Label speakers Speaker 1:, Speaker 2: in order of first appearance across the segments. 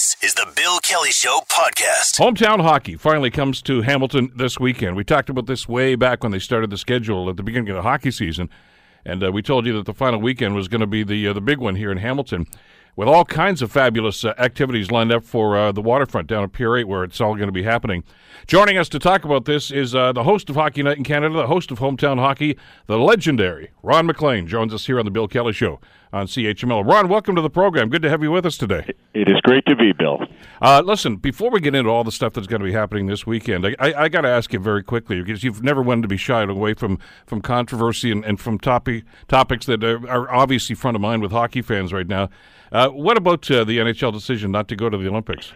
Speaker 1: This is the Bill Kelly Show podcast.
Speaker 2: Hometown hockey finally comes to Hamilton this weekend. We talked about this way back when they started the schedule at the beginning of the hockey season, and uh, we told you that the final weekend was going to be the uh, the big one here in Hamilton, with all kinds of fabulous uh, activities lined up for uh, the waterfront down at Pier 8, where it's all going to be happening. Joining us to talk about this is uh, the host of Hockey Night in Canada, the host of Hometown Hockey, the legendary Ron MacLean joins us here on the Bill Kelly Show on CHML. Ron, welcome to the program. Good to have you with us today.
Speaker 3: It is great to be, Bill.
Speaker 2: Uh, listen, before we get into all the stuff that's going to be happening this weekend, I, I, I got to ask you very quickly because you've never wanted to be shied away from, from controversy and, and from topi- topics that are, are, obviously front of mind with hockey fans right now. Uh, what about uh, the NHL decision not to go to the Olympics?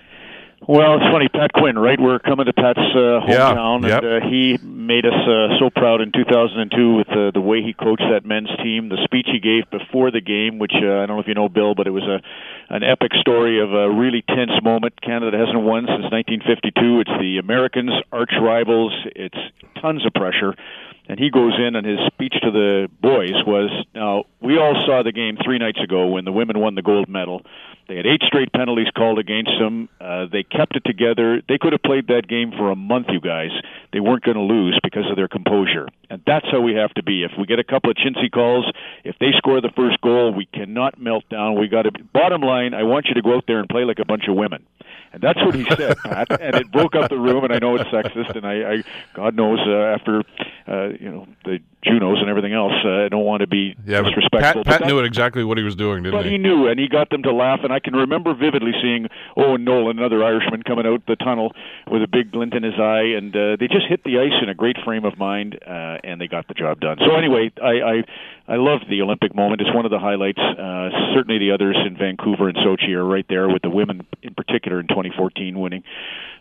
Speaker 3: Well, it's funny, Pat Quinn, right? We're coming to Pat's uh, hometown,
Speaker 2: yeah, yep.
Speaker 3: and uh, he made us uh, so proud in 2002 with uh, the way he coached that men's team, the speech he gave before the game, which uh, I don't know if you know, Bill, but it was a an epic story of a really tense moment. Canada hasn't won since 1952. It's the Americans' arch rivals. It's tons of pressure and he goes in and his speech to the boys was now we all saw the game three nights ago when the women won the gold medal they had eight straight penalties called against them uh, they kept it together they could have played that game for a month you guys they weren't going to lose because of their composure and that's how we have to be if we get a couple of chintzy calls if they score the first goal we cannot melt down we got to bottom line i want you to go out there and play like a bunch of women and that's what he said, Pat. And it broke up the room. And I know it's sexist, and I, I God knows, uh, after uh, you know the Junos and everything else, uh, I don't want to be
Speaker 2: yeah,
Speaker 3: disrespectful.
Speaker 2: Pat, Pat knew exactly what he was doing, didn't
Speaker 3: but
Speaker 2: he?
Speaker 3: he knew, and he got them to laugh. And I can remember vividly seeing Owen Nolan, another Irishman, coming out the tunnel with a big glint in his eye, and uh, they just hit the ice in a great frame of mind, uh, and they got the job done. So anyway, I. I I love the Olympic moment. It's one of the highlights. Uh, certainly, the others in Vancouver and Sochi are right there with the women in particular in 2014 winning.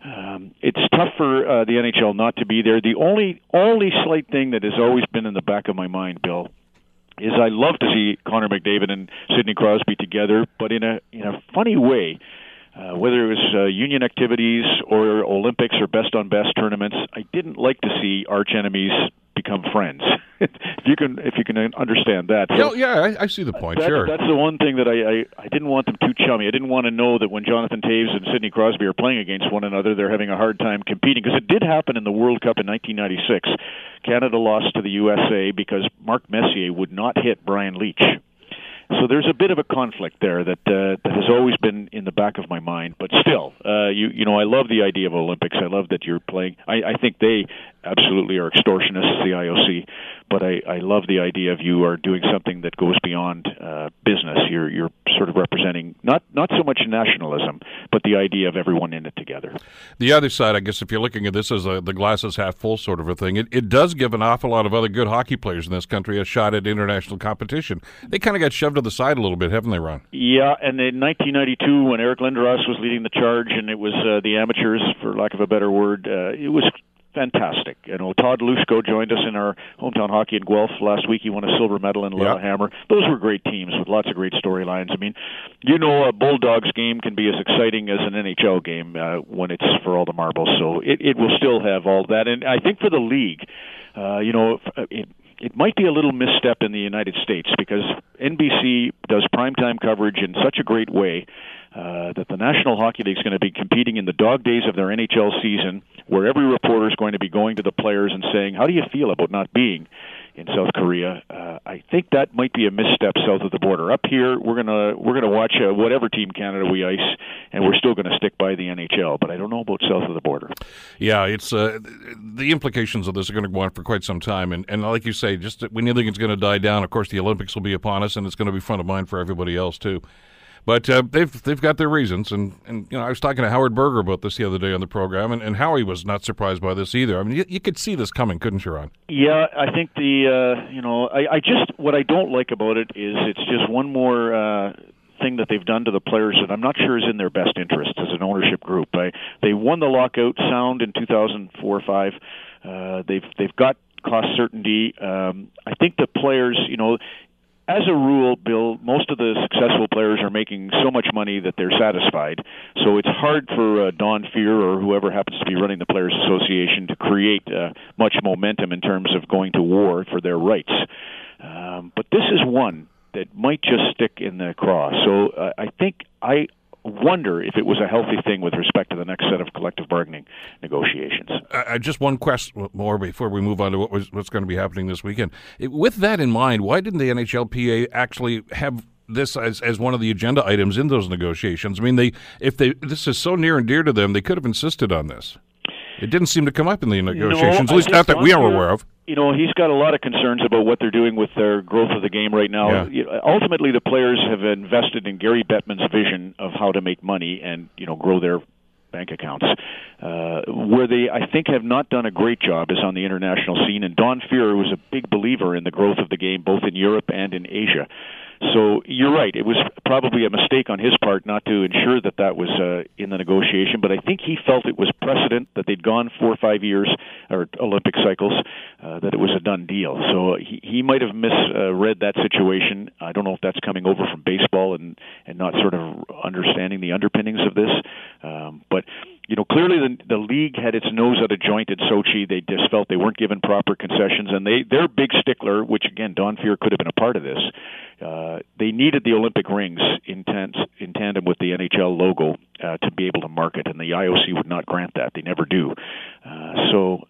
Speaker 3: Um, it's tough for uh, the NHL not to be there. The only only slight thing that has always been in the back of my mind, Bill, is I love to see Connor McDavid and Sidney Crosby together, but in a in a funny way. Uh, whether it was uh, union activities or Olympics or best on best tournaments, I didn't like to see arch enemies become friends. if you can, if you can understand that.
Speaker 2: So yeah, yeah, I, I see the point.
Speaker 3: That,
Speaker 2: sure,
Speaker 3: that's the one thing that I, I I didn't want them too chummy. I didn't want to know that when Jonathan Toews and Sidney Crosby are playing against one another, they're having a hard time competing because it did happen in the World Cup in 1996. Canada lost to the USA because Mark Messier would not hit Brian Leetch. So there's a bit of a conflict there that uh, that has always been in the back of my mind. But still, uh, you you know, I love the idea of Olympics. I love that you're playing. I, I think they absolutely are extortionists, the IOC. But I, I love the idea of you are doing something that goes beyond uh, business. You're you're sort of representing not not so much nationalism, but the idea of everyone in it together.
Speaker 2: The other side, I guess, if you're looking at this as a, the glass is half full sort of a thing, it, it does give an awful lot of other good hockey players in this country a shot at international competition. They kind of got shoved to the side a little bit, haven't they, Ron?
Speaker 3: Yeah, and in 1992, when Eric Lindros was leading the charge, and it was uh, the amateurs, for lack of a better word, uh, it was fantastic. You know, Todd Hlushko joined us in our hometown hockey in Guelph last week. He won a silver medal in Lillehammer. Yep. Those were great teams with lots of great storylines. I mean, you know, a Bulldogs game can be as exciting as an NHL game uh, when it's for all the marbles. So it, it will still have all that. And I think for the league, uh, you know, it, it might be a little misstep in the United States because NBC does primetime coverage in such a great way uh, that the National Hockey League is going to be competing in the dog days of their NHL season, where every reporter is going to be going to the players and saying, "How do you feel about not being in South Korea?" Uh, I think that might be a misstep south of the border. Up here, we're gonna we're gonna watch uh, whatever team Canada we ice, and we're still to stick by the NHL. But I don't know about south of the border.
Speaker 2: Yeah, it's uh, the implications of this are going to go on for quite some time, and and like you say, just when you think it's going to die down, of course, the Olympics will be upon us, and it's going to be front of mind for everybody else too. But uh, they've they've got their reasons, and, and you know I was talking to Howard Berger about this the other day on the program, and, and Howie was not surprised by this either. I mean, you, you could see this coming, couldn't you, Ron?
Speaker 3: Yeah, I think the uh, you know I, I just what I don't like about it is it's just one more. Uh, thing that they've done to the players that I'm not sure is in their best interest as an ownership group. I, they won the lockout sound in 2004 or five. Uh, they've they've got cost certainty. Um, I think the players, you know, as a rule, Bill, most of the successful players are making so much money that they're satisfied. So it's hard for uh, Don Fehr or whoever happens to be running the Players Association to create uh, much momentum in terms of going to war for their rights. Um, but this is one that might just stick in the craw. So uh, I think I wonder if it was a healthy thing with respect to the next set of collective bargaining negotiations.
Speaker 2: Uh, just one question more before we move on to what was, what's going to be happening this weekend. It, with that in mind, why didn't the NHLPA actually have this as, as one of the agenda items in those negotiations? I mean, they if they this is so near and dear to them, they could have insisted on this. It didn't seem to come up in the negotiations,
Speaker 3: no,
Speaker 2: at least not that we are aware of.
Speaker 3: You know, he's got a lot of concerns about what they're doing with their growth of the game right now.
Speaker 2: Yeah.
Speaker 3: Ultimately, the players have invested in Gary Bettman's vision of how to make money and you know grow their bank accounts. Uh, where they, I think, have not done a great job is on the international scene. And Don Fehr was a big believer in the growth of the game, both in Europe and in Asia. So you're right. It was probably a mistake on his part not to ensure that that was uh, in the negotiation. But I think he felt it was precedent that they'd gone four or five years or Olympic cycles uh, that it was a done deal. So he he might have misread that situation. I don't know if that's coming over from baseball and and not sort of understanding the underpinnings of this. Um, but you know, clearly the the league had its nose out of joint at Sochi. They just felt they weren't given proper concessions, and they their big stickler, which again Don Fehr could have been a part of this. Uh, they needed the Olympic rings in, ten, in tandem with the NHL logo uh, to be able to market, and the IOC would not grant that. They never do. Uh, so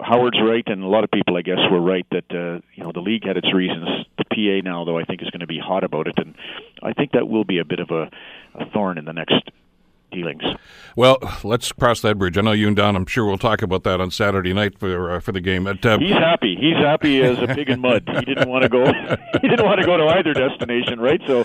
Speaker 3: Howard's right, and a lot of people, I guess, were right that uh, you know the league had its reasons. The PA now, though, I think is going to be hot about it, and I think that will be a bit of a, a thorn in the next dealings.
Speaker 2: Well, let's cross that bridge. I know you and Don. I'm sure we'll talk about that on Saturday night for uh, for the game. But,
Speaker 3: uh, he's happy. He's happy as a pig in mud. He didn't want to go. he didn't want to go to either destination, right? So,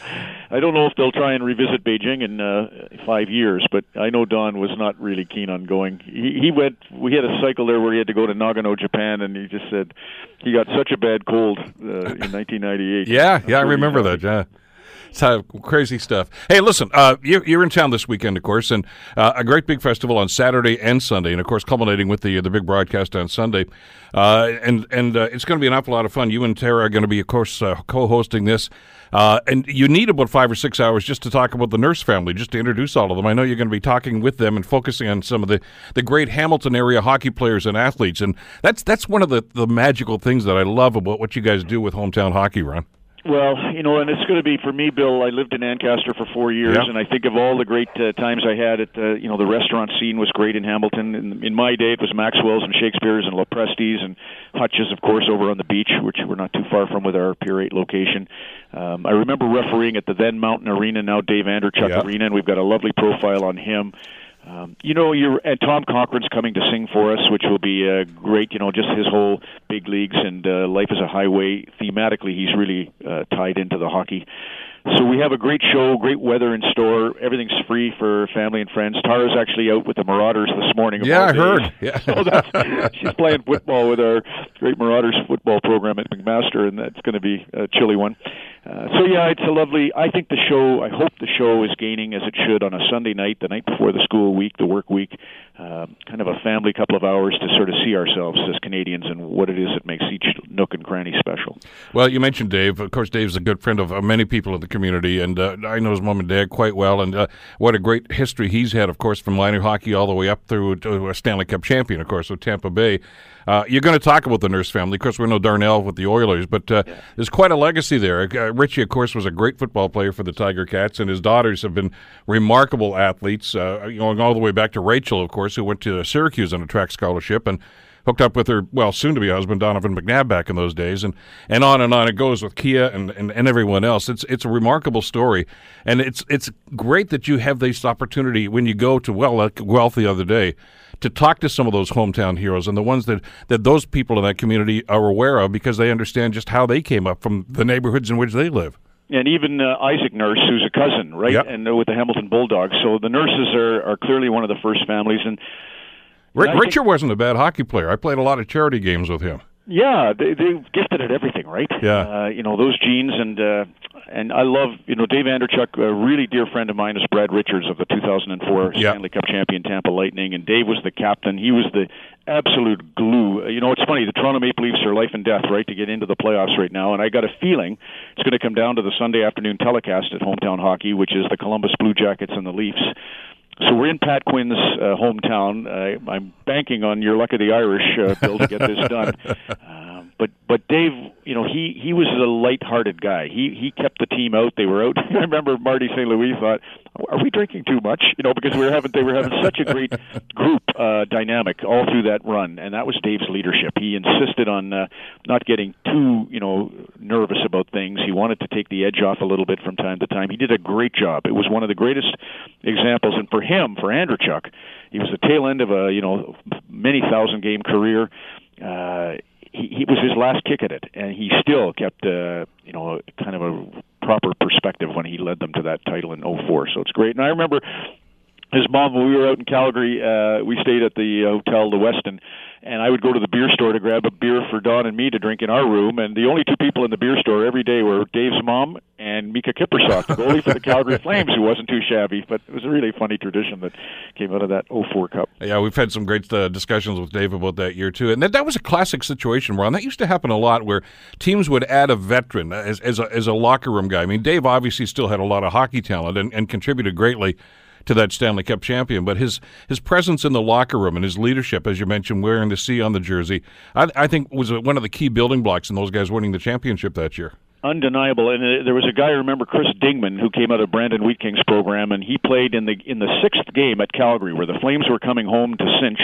Speaker 3: I don't know if they'll try and revisit Beijing in uh, five years. But I know Don was not really keen on going. He, he went. We had a cycle there where he had to go to Nagano, Japan, and he just said he got such a bad cold uh, in 1998.
Speaker 2: Yeah, yeah, I remember that. Yeah. So crazy stuff. Hey, listen, uh, you're, you're, in town this weekend, of course, and uh, a great big festival on Saturday and Sunday, and of course, culminating with the the big broadcast on Sunday. Uh, and and uh, it's going to be an awful lot of fun. You and Tara are going to be, of course, uh, co-hosting this. Uh, and you need about five or six hours just to talk about the Nurse family, just to introduce all of them. I know you're going to be talking with them and focusing on some of the, the great Hamilton area hockey players and athletes. And that's that's one of the, the magical things that I love about what you guys do with hometown hockey, Ron.
Speaker 3: Well, you know, and it's going to be for me, Bill. I lived in Ancaster for four years,
Speaker 2: yeah.
Speaker 3: and I think of all the great uh, times I had at, uh, you know, the restaurant scene was great in Hamilton. In, in my day, it was Maxwell's and Shakespeare's and Lopresti's and Hutch's, of course, over on the beach, which we're not too far from with our Pier 8 location. Um, I remember refereeing at the then Mountain Arena, now Dave Andreychuk
Speaker 2: yeah.
Speaker 3: Arena, and we've got a lovely profile on him. Um, you know, you're and Tom Cochrane's coming to sing for us, which will be uh, great. You know, just his whole big leagues and uh, life is a highway. Thematically, he's really uh, tied into the hockey. So we have a great show, great weather in store. Everything's free for family and friends. Tara's actually out with the Marauders this morning.
Speaker 2: Yeah, I
Speaker 3: days.
Speaker 2: heard. Yeah,
Speaker 3: so that's, she's playing football with our great Marauders football program at McMaster, and that's going to be a chilly one. Uh, so yeah, it's a lovely. I think the show. I hope the show is gaining as it should on a Sunday night, the night before the school week, the work week. Uh, kind of a family couple of hours to sort of see ourselves as Canadians and what it is that makes each nook and cranny special.
Speaker 2: Well, you mentioned Dave. Of course, Dave's a good friend of many people in the community, and uh, I know his mom and dad quite well. And uh, what a great history he's had, of course, from minor hockey all the way up through to a Stanley Cup champion, of course, with Tampa Bay. Uh, you're going to talk about the Nurse family. Of course, we know Darnell with the Oilers, but uh, yeah. there's quite a legacy there. Uh, Richie, of course, was a great football player for the Tiger Cats, and his daughters have been remarkable athletes, uh, going all the way back to Rachel, of course, who went to Syracuse on a track scholarship and hooked up with her, well, soon to be husband, Donovan McNabb, back in those days, and, and on and on it goes with Kia and, and, and everyone else. It's it's a remarkable story, and it's it's great that you have this opportunity when you go to, well, like Guelph the other day to talk to some of those hometown heroes and the ones that, that those people in that community are aware of because they understand just how they came up from the neighborhoods in which they live
Speaker 3: and even uh, Isaac Nurse, who's a cousin, right?
Speaker 2: Yep.
Speaker 3: And uh, with the Hamilton Bulldogs. So the Nurses are, are clearly one of the first families. And,
Speaker 2: Rick, and Richard wasn't a bad hockey player. I played a lot of charity games with him.
Speaker 3: Yeah, they they gifted at everything, right?
Speaker 2: Yeah.
Speaker 3: Uh, you know those genes, and uh, and I love you know Dave Andreychuk, a really dear friend of mine, is Brad Richards of the 2004
Speaker 2: yeah.
Speaker 3: Stanley Cup champion Tampa Lightning, and Dave was the captain. He was the absolute glue. You know, it's funny. The Toronto Maple Leafs are life and death, right, to get into the playoffs right now. And I got a feeling it's going to come down to the Sunday afternoon telecast at Hometown Hockey, which is the Columbus Blue Jackets and the Leafs. So we're in Pat Quinn's uh, hometown. Uh, I'm banking on your luck of the Irish, uh, Bill, to get this done. Um, but but Dave, you know, he he was a light-hearted guy. He he kept the team out. They were out. I remember Marty St. Louis thought, "Are we drinking too much?" You know, because we were having they were having such a great group uh, dynamic all through that run, and that was Dave's leadership. He insisted on uh, not getting too you know nervous about things. He wanted to take the edge off a little bit from time to time. He did a great job. It was one of the greatest examples, and for him, for Andreychuk, he was the tail end of a you know many thousand game career. Uh, he, he was his last kick at it, and he still kept uh, you know kind of a proper perspective when he led them to that title in '04. So it's great. And I remember his mom when we were out in Calgary. Uh, we stayed at the hotel, the Westin, and I would go to the beer store to grab a beer for Don and me to drink in our room. And the only two people in the beer store every day were Dave's mom and Miikka Kiprusoff, the goalie for the Calgary Flames, who wasn't too shabby. But it was a really funny tradition that came out of that 04 Cup.
Speaker 2: Yeah, we've had some great uh, discussions with Dave about that year too, and that, that was a classic situation, Ron. That used to happen a lot, where teams would add a veteran as as a, as a locker room guy. I mean, Dave obviously still had a lot of hockey talent and, and contributed greatly to that Stanley Cup champion. But his his presence in the locker room and his leadership, as you mentioned, wearing the C on the jersey, I, I think was one of the key building blocks in those guys winning the championship that year
Speaker 3: undeniable. And uh, there was a guy, I remember Chris Dingman, who came out of Brandon Wheat King's program, and he played in the in the sixth game at Calgary, where the Flames were coming home to cinch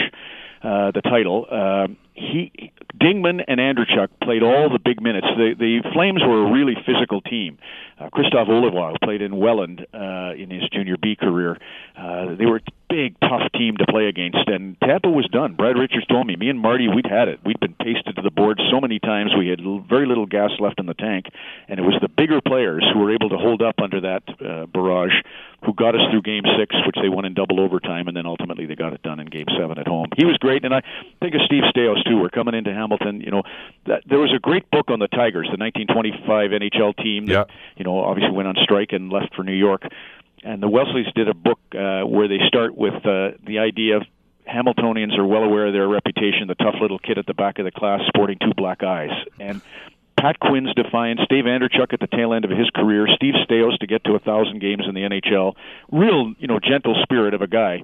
Speaker 3: uh, the title. Uh, he Dingman and Andreychuk played all the big minutes. The the Flames were a really physical team. Uh, Krzysztof Oliwa played in Welland uh, in his junior B career. Uh, they were a big, tough team to play against, and Tampa was done. Brad Richards told me, me and Marty, we'd had it. We'd been pasted to the board so many times. We had very little gas left in the tank, and it was the bigger players who were able to hold up under that uh, barrage who got us through Game Six, which they won in double overtime, and then ultimately they got it done in Game Seven at home. He was great, and I think of Steve Staios too. We're coming into Hamilton. You know, that, there was a great book on the Tigers, the 1925 NHL team. That,
Speaker 2: yeah.
Speaker 3: You know, obviously went on strike and left for New York. And the Wesleys did a book uh, where they start with uh, the idea of Hamiltonians are well aware of their reputation, the tough little kid at the back of the class sporting two black eyes. And Pat Quinn's defiance, Dave Andreychuk at the tail end of his career, Steve Staios to get to a thousand games in the NHL, real you know gentle spirit of a guy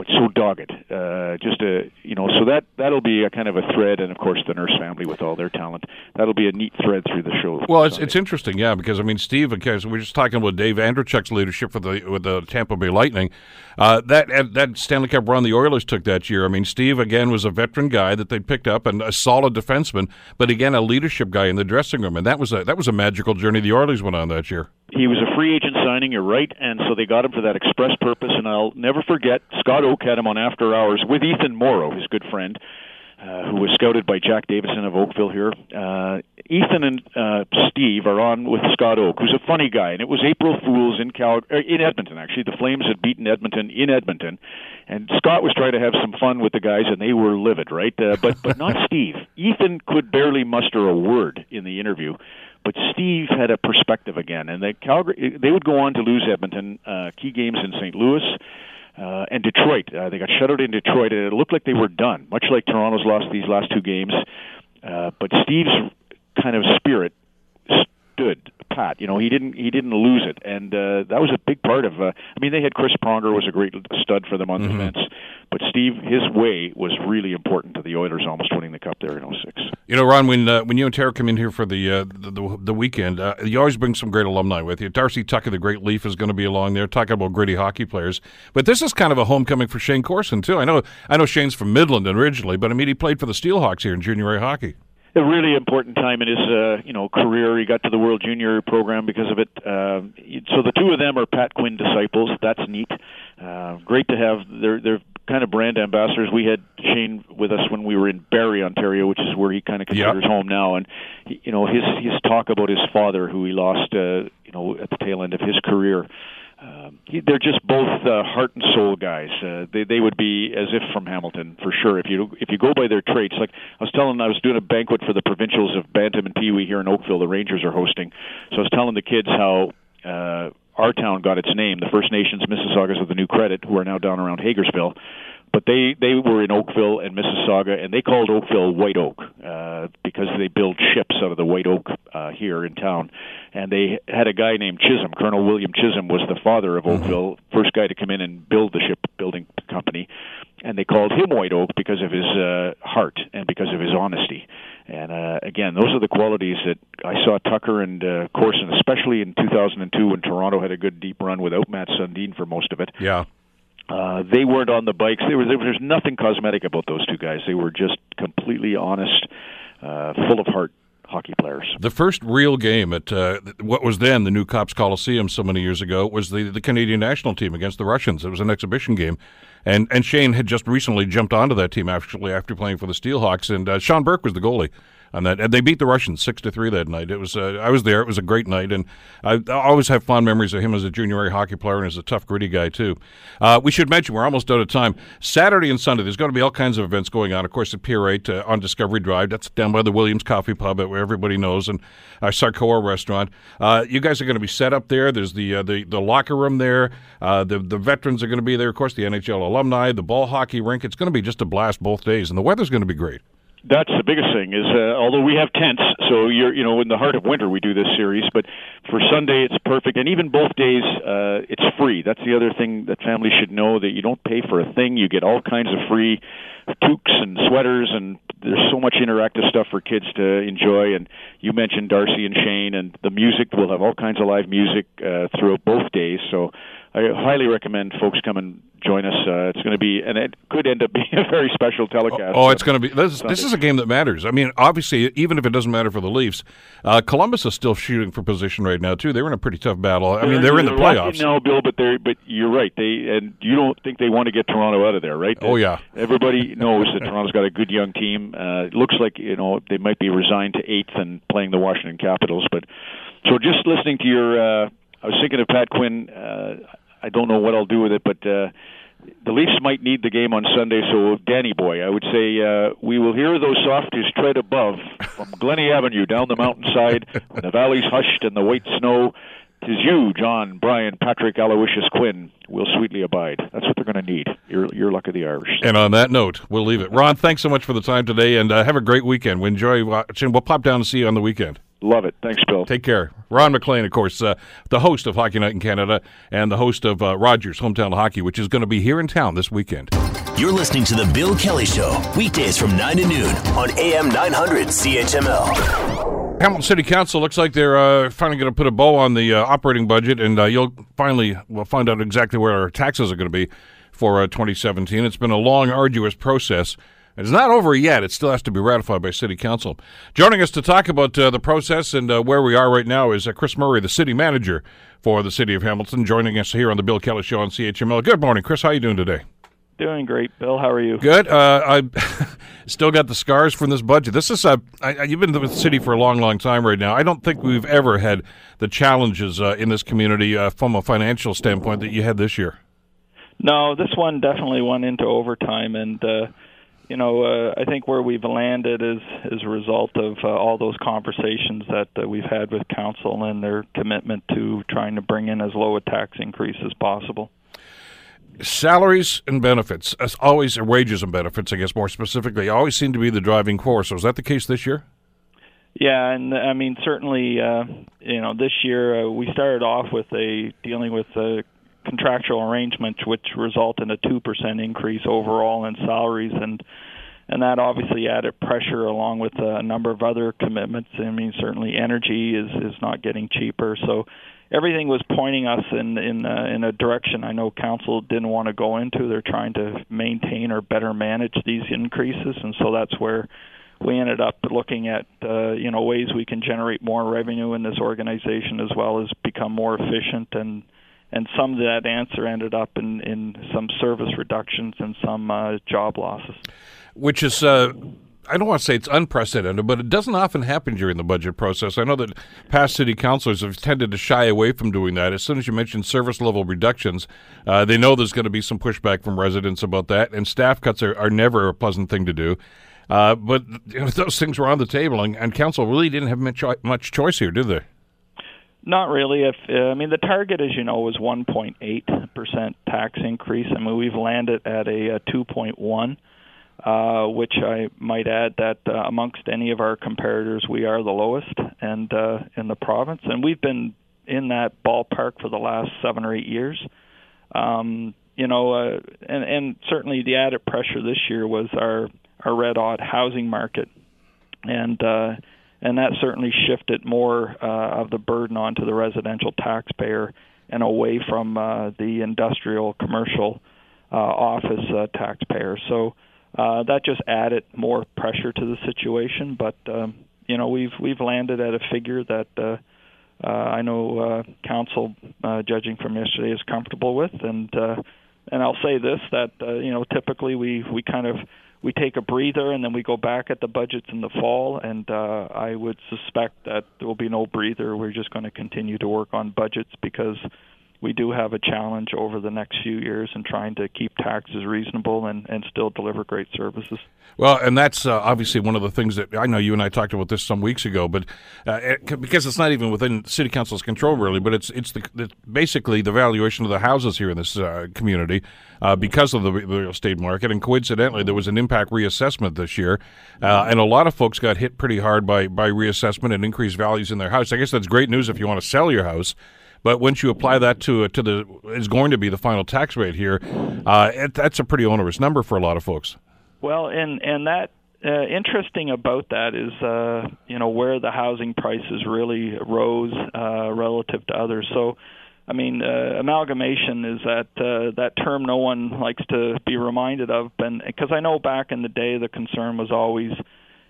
Speaker 3: but so dogged. Uh, just a you know, so that that'll be a kind of a thread, and of course the Nurse family with all their talent. That'll be a neat thread through the show.
Speaker 2: Well, it's it's interesting, yeah, because I mean, Steve, because we're just talking about Dave Andreychuk's leadership for the with the Tampa Bay Lightning. Uh, that that Stanley Cup run the Oilers took that year. I mean, Steve again was a veteran guy that they picked up and a solid defenseman, but again a leadership guy in the dressing room, and that was a that was a magical journey the Oilers went on that year
Speaker 3: he was a free agent signing. You're right, and so they got him for that express purpose. And I'll never forget Scott Oake had him on After Hours with Ethan Moreau, his good friend, uh, who was scouted by Jack Davison of Oakville here. Uh, Ethan and uh, Steve are on with Scott Oake, who's a funny guy, and it was April Fools in Cal uh, in Edmonton. Actually, the Flames had beaten Edmonton in Edmonton, and Scott was trying to have some fun with the guys, and they were livid, right? Uh, but but not Steve. Ethan could barely muster a word in the interview. But Steve had a perspective again, and the Calgary they would go on to lose Edmonton uh, key games in St. Louis uh, and Detroit. Uh, they got shut out in Detroit, and it looked like they were done, much like Toronto's lost these last two games. Uh, but Steve's kind of spirit stood pat. You know, he didn't he didn't lose it, and uh, that was a big part of. Uh, I mean, they had Chris Pronger was a great stud for them on mm-hmm. defense, but Steve his way was really important to the Oilers almost winning the cup there in 06.
Speaker 2: You know, Ron, when uh, when you and Tara come in here for the uh, the, the, the, weekend, uh, you always bring some great alumni with you. Darcy Tucker, the great Leaf, is going to be along there talking about gritty hockey players. But this is kind of a homecoming for Shayne Corson too. I know I know Shayne's from Midland originally, but I mean he played for the Steelhawks here in junior A hockey
Speaker 3: a really important time in his uh, you know career. He got to the World Junior program because of it. Uh, so the two of them are Pat Quinn disciples. That's neat. Uh, great to have. They're they're kind of brand ambassadors. We had Shayne with us when we were in Barrie, Ontario, which is where he kind of considers yep. home now. And he, you know his his talk about his father, who he lost, uh, you know, at the tail end of his career um, he, they're just both uh, heart and soul guys. Uh, they they would be as if from Hamilton for sure. If you if you go by their traits, like I was telling, I was doing a banquet for the provincials of Bantam and Pee Wee here in Oakville. The Rangers are hosting, so I was telling the kids how. Uh, our town got its name. The First Nations Mississaugas of the New Credit, who are now down around Hagersville, but they they were in Oakville and Mississauga, and they called Oakville White Oak uh, because they build ships out of the white oak uh, here in town. And they had a guy named Chisholm, Colonel William Chisholm, was the father of mm-hmm. Oakville, first guy to come in and build the shipbuilding company, and they called him White Oak because of his uh, heart and because of his honesty And uh, again, those are the qualities that I saw Tucker and uh, Corson, especially in 2002 when Toronto had a good deep run without Mats Sundin for most of it.
Speaker 2: Yeah.
Speaker 3: Uh, they weren't on the bikes. There was, there was nothing cosmetic about those two guys. They were just completely honest, uh, full of heart hockey players.
Speaker 2: The first real game at uh, what was then the new Copps Coliseum so many years ago was the, the Canadian national team against the Russians. It was an exhibition game. And and Shayne had just recently jumped onto that team actually after playing for the Steelhawks, and uh, Sean Burke was the goalie on that. And they beat the Russians six to three that night. It was uh, I was there. It was a great night, and I, I, always have fond memories of him as a junior hockey player and as a tough, gritty guy too. Uh, we should mention we're almost out of time. Saturday and Sunday, there's going to be all kinds of events going on. Of course, at Pier Eight uh, on Discovery Drive. That's down by the Williams Coffee Pub, where everybody knows, and our Sarcoa Restaurant. Uh, you guys are going to be set up there. There's the uh, the, the locker room there. Uh, the the veterans are going to be there. Of course, the NHL alumni, the ball hockey rink. It's going to be just a blast both days, and the weather's going to be great.
Speaker 3: That's the biggest thing. Is uh, although we have tents, so you're you know in the heart of winter we do this series, but for Sunday it's perfect, and even both days uh, it's free. That's the other thing that families should know that you don't pay for a thing. You get all kinds of free toques and sweaters, and there's so much interactive stuff for kids to enjoy. And you mentioned Darcy and Shayne, and the music. We'll have all kinds of live music uh, throughout both days. So I highly recommend folks come and join us. Uh, it's going to be, and it could end up being a very special telecast.
Speaker 2: Oh, it's going to be. This, this, is a game that matters. I mean, obviously, even if it doesn't matter for the Leafs, uh, Columbus is still shooting for position right now too. They were in a pretty tough battle. I mean, they're, they're in the playoffs
Speaker 3: now, Bill. But they but you're right. They and you don't think they want to get Toronto out of there, right?
Speaker 2: Oh yeah.
Speaker 3: Everybody knows that Toronto's got a good young team. Uh, it looks like you know they might be resigned to eighth and playing the Washington Capitals, but so just listening to your. Uh, I was thinking of Pat Quinn. Uh, I don't know what I'll do with it, but uh, the Leafs might need the game on Sunday. So, Danny boy, I would say uh, we will hear those softies tread above from Glennie Avenue down the mountainside when the valley's hushed and the white snow. Tis you, John, Brian, Patrick, Aloysius Quinn, will sweetly abide. That's what they're going to need. Your, your luck of the Irish.
Speaker 2: And on that note, we'll leave it. Ron, thanks so much for the time today, and uh, have a great weekend. We enjoy watching. We'll pop down and see you on the weekend.
Speaker 3: Love it. Thanks, Bill.
Speaker 2: Take care. Ron MacLean, of course, uh, the host of Hockey Night in Canada and the host of uh, Rogers Hometown Hockey, which is going to be here in town this weekend.
Speaker 1: You're listening to The Bill Kelly Show, weekdays from 9 to noon on AM 900 CHML.
Speaker 2: Hamilton City Council looks like they're uh, finally going to put a bow on the uh, operating budget, and uh, you'll finally we'll find out exactly where our taxes are going to be for uh, 2017. It's been a long, arduous process. It's not over yet. It still has to be ratified by City Council. Joining us to talk about uh, the process and uh, where we are right now is uh, Chris Murray, the city manager for the City of Hamilton, joining us here on the Bill Kelly Show on CHML. Good morning, Chris. How are you doing today?
Speaker 4: Doing great, Bill. How are you?
Speaker 2: Good. Uh, I still got the scars from this budget. This is a. I, you've been with the city for a long, long time right now. I don't think we've ever had the challenges uh, in this community uh, from a financial standpoint that you had this year.
Speaker 4: No, this one definitely went into overtime, and uh, you know, uh, I think where we've landed is is a result of uh, all those conversations that uh, we've had with council and their commitment to trying to bring in as low a tax increase as possible.
Speaker 2: Salaries and benefits, as always, wages and benefits, I guess more specifically, always seem to be the driving force. So is that the case this year?
Speaker 4: Yeah, and I mean certainly, uh, you know, this year uh, we started off with a dealing with a contractual arrangements, which result in a two percent increase overall in salaries, and and that obviously added pressure along with a number of other commitments. I mean, certainly energy is is not getting cheaper, so everything was pointing us in in uh, in a direction I know council didn't want to go into. They're trying to maintain or better manage these increases, and so that's where we ended up looking at uh, you know ways we can generate more revenue in this organization as well as become more efficient and and some of that answer ended up in, in some service reductions and some uh, job losses.
Speaker 2: Which is, uh, I don't want to say it's unprecedented, but it doesn't often happen during the budget process. I know that past city councilors have tended to shy away from doing that. As soon as you mention service level reductions, uh, they know there's going to be some pushback from residents about that, and staff cuts are, are never a pleasant thing to do. Uh, but you know, those things were on the table, and, and council really didn't have much, much choice here, did they?
Speaker 4: Not really. If uh, I mean the target, as you know, was 1.8 percent tax increase. I mean we've landed at a, a 2.1, uh, which I might add that uh, amongst any of our comparators, we are the lowest and uh, in the province, and we've been in that ballpark for the last seven or eight years. Um, you know, uh, and and certainly the added pressure this year was our our red hot housing market and uh, and that certainly shifted more uh, of the burden onto the residential taxpayer and away from uh, the industrial commercial uh, office uh, taxpayer. So uh, that just added more pressure to the situation. But um, you know we've we've landed at a figure that uh, uh, I know uh, council, uh, judging from yesterday, is comfortable with, and uh, and I'll say this that uh, you know typically we we kind of we take a breather and then we go back at the budgets in the fall. And uh, I would suspect that there will be no breather. We're just going to continue to work on budgets because we do have a challenge over the next few years in trying to keep taxes reasonable and, and still deliver great services.
Speaker 2: Well, and that's uh, obviously one of the things that I know you and I talked about this some weeks ago, but uh, it, because it's not even within City Council's control, really, but it's it's the, the basically the valuation of the houses here in this uh, community uh, because of the real estate market. And coincidentally, there was an impact reassessment this year, uh, and a lot of folks got hit pretty hard by by reassessment and increased values in their house. I guess that's great news if you want to sell your house. But once you apply that to to the is going to be the final tax rate here, uh, it, that's a pretty onerous number for a lot of folks.
Speaker 4: Well, and and that uh, interesting about that is uh, you know where the housing prices really rose uh, relative to others. So. I mean, uh, amalgamation is that uh, that term no one likes to be reminded of, and because I know back in the day the concern was always,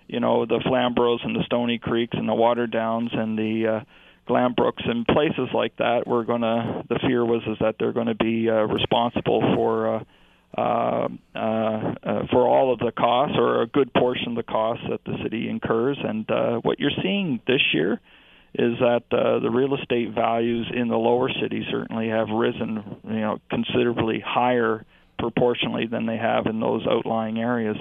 Speaker 4: you know, the Flamborough and the Stoney Creeks and the Waterdowns and the uh, Glanbrooks and places like that were going to. The fear was is that they're going to be uh, responsible for. Uh, uh, uh, uh, for all of the costs or a good portion of the costs that the city incurs. And uh, what you're seeing this year is that uh, the real estate values in the lower cities certainly have risen, you know, considerably higher proportionally than they have in those outlying areas.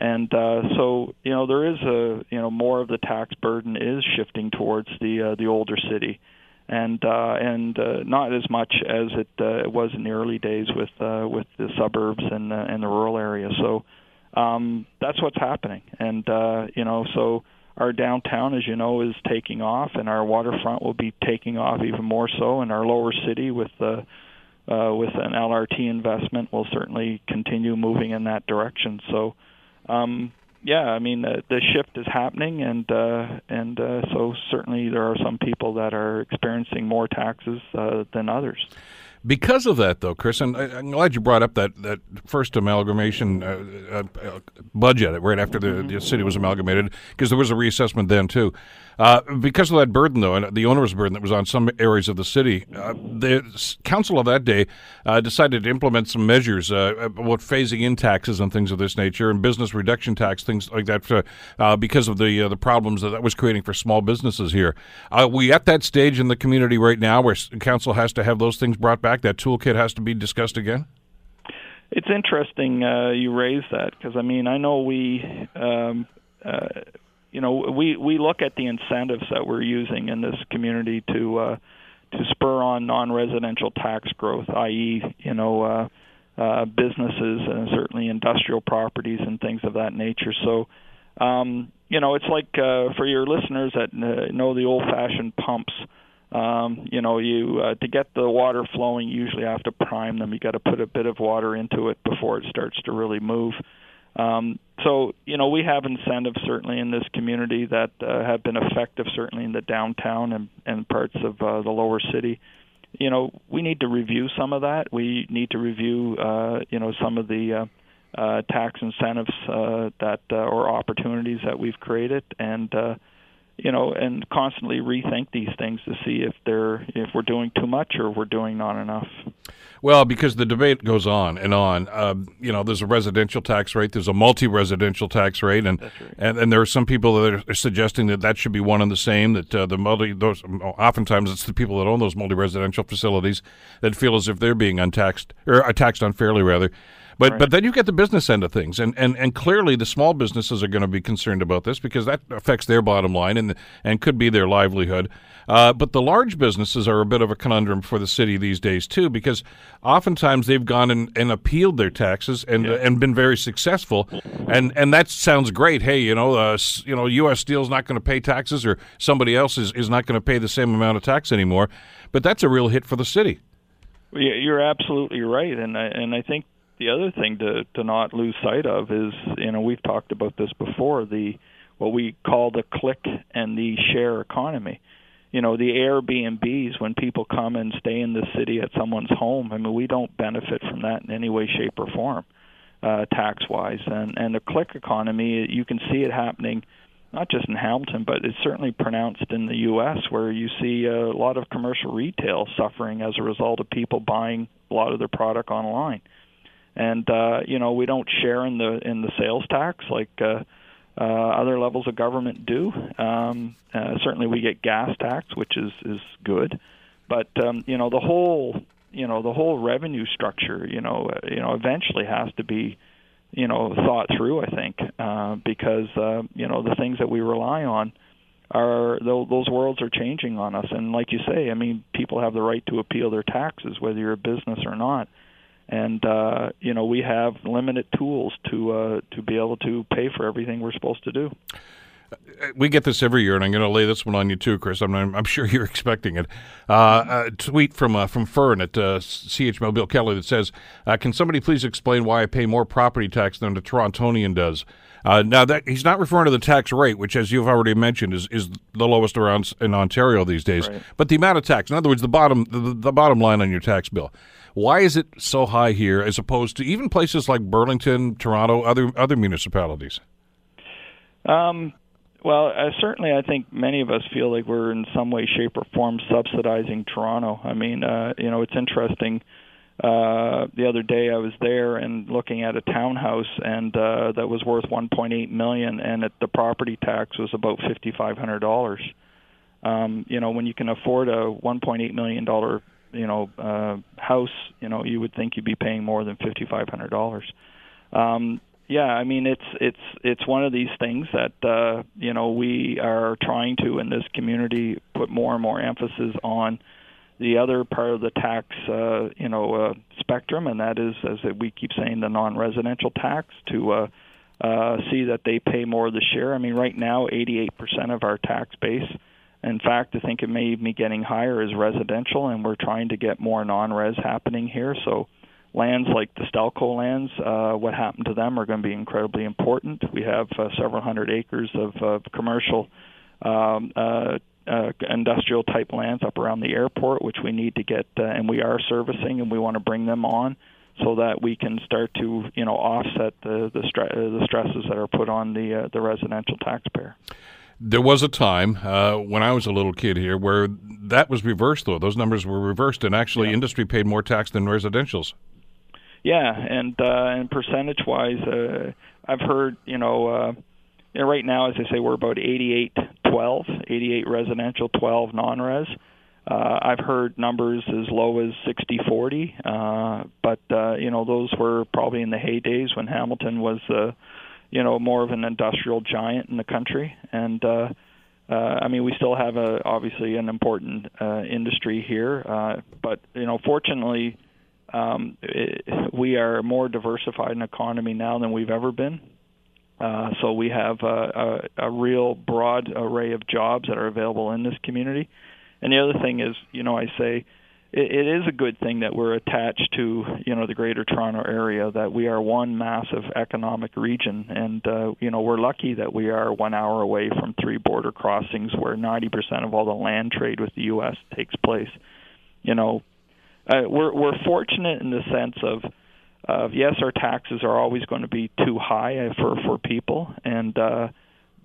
Speaker 4: And uh, so, you know, there is a, you know, more of the tax burden is shifting towards the uh, the older city and uh, and uh, not as much as it uh, was in the early days with uh, with the suburbs and uh, and the rural areas. So um, that's what's happening, and uh, you know, so our downtown, as you know, is taking off, and our waterfront will be taking off even more so, and our lower city with the uh, with an LRT investment will certainly continue moving in that direction. So. Um, yeah, I mean the, the shift is happening, and uh, and uh, so certainly there are some people that are experiencing more taxes uh, than others.
Speaker 2: Because of that, though, Chris, and I, am glad you brought up that, that first amalgamation uh, uh, uh budget right after the, mm-hmm. the, city was amalgamated, because there was a reassessment then, too. Uh, because of that burden, though, and the onerous burden that was on some areas of the city, uh, the council of that day uh, decided to implement some measures about phasing in taxes and things of this nature, and business reduction tax, things like that, because of the the problems that that was creating for small businesses here. We at that stage in the community right now where council has to have those things brought back? That toolkit has to be discussed again.
Speaker 4: It's interesting uh, you raise that because I mean I know we, um, uh, you know, we we look at the incentives that we're using in this community to uh, to spur on non-residential tax growth, i.e., you know, uh, uh, businesses and certainly industrial properties and things of that nature. So, um, you know, it's like uh, for your listeners that uh, know the old-fashioned pumps um, you know, you uh, to get the water flowing, you usually have to prime them. You got to put a bit of water into it before it starts to really move. Um, so, you know, we have incentives certainly in this community that uh, have been effective, certainly in the downtown and, and parts of uh, the lower city. You know, we need to review some of that. We need to review, uh, you know, some of the uh, uh, tax incentives uh, that uh, or opportunities that we've created, and uh, you know, and constantly rethink these things to see if they're if we're doing too much or we're doing not enough.
Speaker 2: Well, because the debate goes on and on. Um, you know, there's a residential tax rate, there's a multi-residential tax rate, and
Speaker 4: right.
Speaker 2: and, and there are some people that are suggesting that that should be one and the same. That uh, the multi, those oftentimes it's the people that own those multi-residential facilities that feel as if they're being untaxed or uh, taxed unfairly, rather. But right. but then you get the business end of things, and, and, and clearly the small businesses are going to be concerned about this because that affects their bottom line and and could be their livelihood. Uh, but the large businesses are a bit of a conundrum for the city these days too, because oftentimes they've gone and, and appealed their taxes and yeah. and been very successful, and and that sounds great. Hey, you know, uh, you know, U.S. Steel's not going to pay taxes, or somebody else is, is not going to pay the same amount of tax anymore. But that's a real hit for the city.
Speaker 4: Yeah, You're absolutely right, and I, and I think the other thing to to not lose sight of is you know we've talked about this before the what we call the click and the share economy. You know, the Airbnbs when people come and stay in the city at someone's home. I mean, we don't benefit from that in any way, shape, or form, uh, tax wise. And and the click economy, you can see it happening not just in Hamilton, but it's certainly pronounced in the U.S., where you see a lot of commercial retail suffering as a result of people buying a lot of their product online. And uh, you know, we don't share in the in the sales tax like uh, uh, other levels of government do. Um, uh, certainly, we get gas tax, which is is good, but um, you know, the whole you know the whole revenue structure, you know, uh, you know, eventually has to be you know thought through. I think uh, because uh, you know the things that we rely on are those worlds are changing on us. And like you say, I mean, people have the right to appeal their taxes, whether you're a business or not. And uh, you know, we have limited tools to uh, to be able to pay for everything we're supposed to do
Speaker 2: we get this every year, and I'm going to lay this one on you too, Chris. I'm, I'm sure you're expecting it. Uh, a tweet from uh, from Fern at uh, CHML Bill Kelly that says, uh, "Can somebody please explain why I pay more property tax than a Torontonian does?" Uh, now that he's not referring to the tax rate, which, as you've already mentioned, is, is the lowest around in Ontario these days, right. but the amount of tax. In other words, the bottom the, the bottom line on your tax bill. Why is it so high here, as opposed to even places like Burlington, Toronto, other other municipalities?
Speaker 4: Um, well, uh, certainly, I think many of us feel like we're in some way, shape, or form subsidizing Toronto. I mean, uh, you know, it's interesting. Uh, the other day, I was there and looking at a townhouse, and uh, that was worth 1.8 million, and it, the property tax was about 5,500 dollars. Um, you know, when you can afford a 1.8 million dollar, you know, uh, house, you know, you would think you'd be paying more than 5,500 dollars. Um, yeah, I mean it's it's it's one of these things that uh, you know we are trying to in this community put more and more emphasis on the other part of the tax uh, you know uh, spectrum, and that is as we keep saying the non-residential tax to uh, uh, see that they pay more of the share. I mean, right now, 88% of our tax base. In fact, I think it may be getting higher as residential, and we're trying to get more non-res happening here. So lands like the Stelco lands, uh, what happened to them are going to be incredibly important. We have uh, several hundred acres of uh, commercial um, uh, uh, industrial type lands up around the airport, which we need to get, uh, and we are servicing, and we want to bring them on so that we can start to, you know, offset the the, stre- the stresses that are put on the uh, the residential taxpayer.
Speaker 2: There was a time uh, when I was a little kid here where that was reversed, though. Those numbers were reversed, and actually, yeah. industry paid more tax than residentials.
Speaker 4: Yeah, and uh, and percentage wise, uh, I've heard you know. Uh, you know, right now, as I say, we're about 88 12, 88 residential, 12 non-res. Uh, I've heard numbers as low as 60 40, uh, but uh, you know those were probably in the heydays when Hamilton was, uh, you know, more of an industrial giant in the country. And uh, uh, I mean, we still have a obviously an important uh, industry here, uh, but you know, fortunately, um, it, we are more diversified an economy now than we've ever been. Uh, so we have a, a, a real broad array of jobs that are available in this community. And the other thing is, you know, I say it, it is a good thing that we're attached to, you know, the Greater Toronto area. That we are one massive economic region, and uh, you know, we're lucky that we are one hour away from three border crossings, where 90% of all the land trade with the U.S. takes place. You know, uh, we're we're fortunate in the sense of of yes, our taxes are always going to be too high for for people, and uh,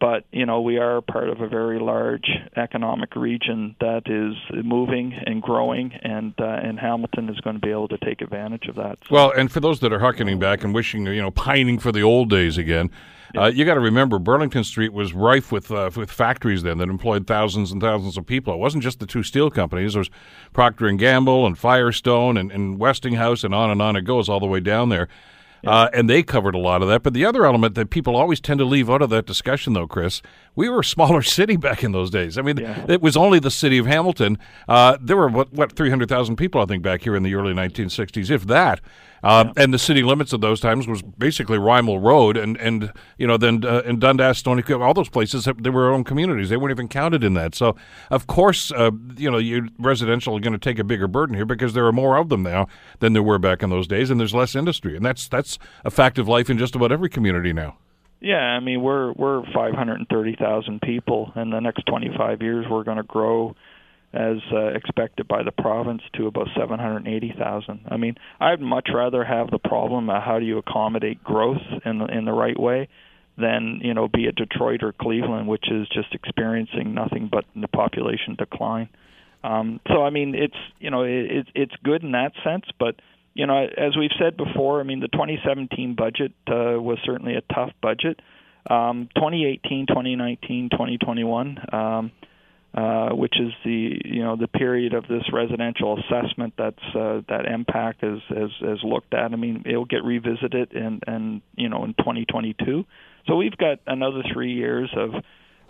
Speaker 4: but you know we are part of a very large economic region that is moving and growing, and uh, and Hamilton is going to be able to take advantage of that.
Speaker 2: So. Well, and for those that are harkening back and wishing, you know, pining for the old days again, uh, you got to remember, Burlington Street was rife with uh, with factories then that employed thousands and thousands of people. It wasn't just the two steel companies. There was Procter and Gamble and Firestone and, and Westinghouse and on and on it goes all the way down there. Uh, and they covered a lot of that. But the other element that people always tend to leave out of that discussion, though, Chris, we were a smaller city back in those days. I mean, yeah. it was only the city of Hamilton. Uh, there were, what, what 300,000 people, I think, back here in the early 1960s, if that. Yeah. And the city limits of those times was basically Rymal Road, and and you know then uh, in Dundas, Stoney Creek, all those places they were own communities. They weren't even counted in that. So of course, uh, you know, you residential are going to take a bigger burden here because there are more of them now than there were back in those days, and there's less industry, and that's that's a fact of life in just about every community now.
Speaker 4: Yeah, I mean we're we're 530,000 people, and the next 25 years we're going to grow as uh, expected by the province to about 780,000. I mean, I'd much rather have the problem of how do you accommodate growth in the, in the right way than you know be it Detroit or Cleveland, which is just experiencing nothing but the population decline. Um, so I mean, it's you know it, it's good in that sense, but you know as we've said before, I mean the 2017 budget uh, was certainly a tough budget. Um, 2018, 2019, 2021. Um, uh, which is the you know the period of this residential assessment that's uh, that impact has, has has looked at. I mean, it'll get revisited in and you know in 2022. So we've got another three years of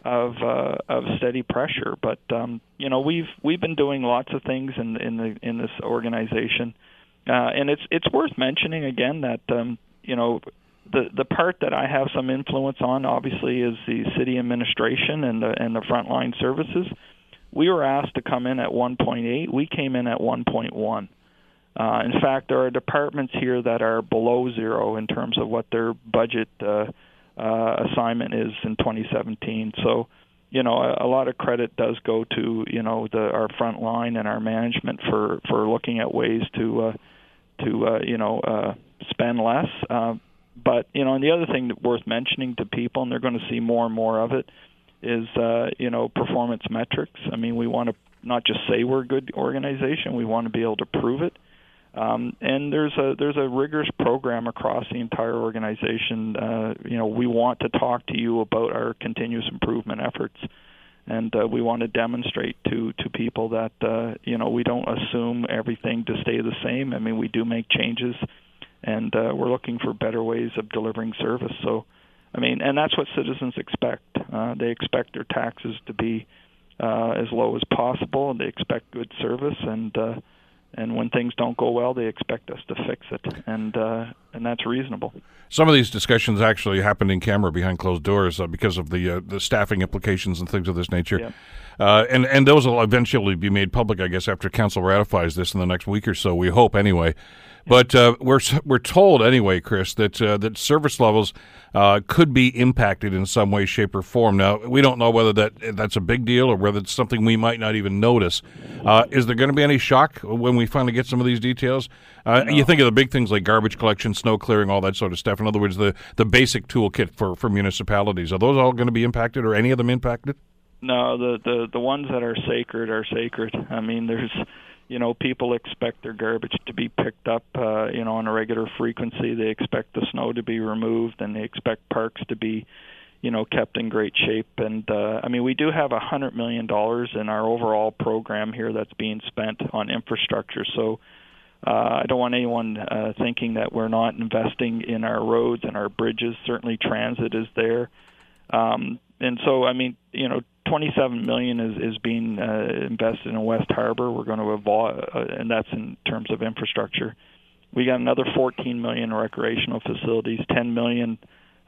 Speaker 4: of uh, of steady pressure. But um, you know we've we've been doing lots of things in in the in this organization, uh, and it's it's worth mentioning again that um, you know the the part that I have some influence on, obviously, is the city administration and the and the frontline services. We were asked to come in at 1.8. We came in at 1.1. Uh, in fact, there are departments here that are below zero in terms of what their budget uh, uh, assignment is in 2017. So, you know, a, a lot of credit does go to you know the our front line and our management for for looking at ways to uh, to uh, you know uh, spend less. Uh, but you know, and the other thing that worth mentioning to people, and they're going to see more and more of it, is uh, you know performance metrics. I mean, we want to not just say we're a good organization; we want to be able to prove it. Um, and there's a there's a rigorous program across the entire organization. Uh, you know, we want to talk to you about our continuous improvement efforts, and uh, we want to demonstrate to to people that uh, you know we don't assume everything to stay the same. I mean, we do make changes and uh, we're looking for better ways of delivering service. So, I mean, and that's what citizens expect. Uh, they expect their taxes to be uh, as low as possible, and they expect good service. And uh, and when things don't go well, they expect us to fix it, and uh, and that's reasonable.
Speaker 2: Some of these discussions actually happened in camera behind closed doors uh, because of the uh, the staffing implications and things of this nature.
Speaker 4: Yeah.
Speaker 2: Uh, and and those will eventually be made public, I guess, after council ratifies this in the next week or so. We hope, anyway. But uh, we're we're told anyway, Chris, that uh, that service levels uh, could be impacted in some way, shape, or form. Now we don't know whether that that's a big deal or whether it's something we might not even notice. Uh, is there going to be any shock when we finally get some of these details? Uh, no. You think of the big things like garbage collection, snow clearing, all that sort of stuff. In other words, the the basic toolkit for for municipalities. Are those all going to be impacted, or any of them impacted?
Speaker 4: No, the the the ones that are sacred are sacred. I mean, there's you know people expect their garbage to be picked up uh, you know on a regular frequency. They expect the snow to be removed and they expect parks to be you know kept in great shape. And uh, I mean we do have a hundred million dollars in our overall program here that's being spent on infrastructure. So uh, I don't want anyone uh, thinking that we're not investing in our roads and our bridges. Certainly transit is there. Um, and so I mean you know 27 million is is being uh, invested in West Harbor. We're going to evolve, uh, and that's in terms of infrastructure. We got another 14 million recreational facilities, 10 million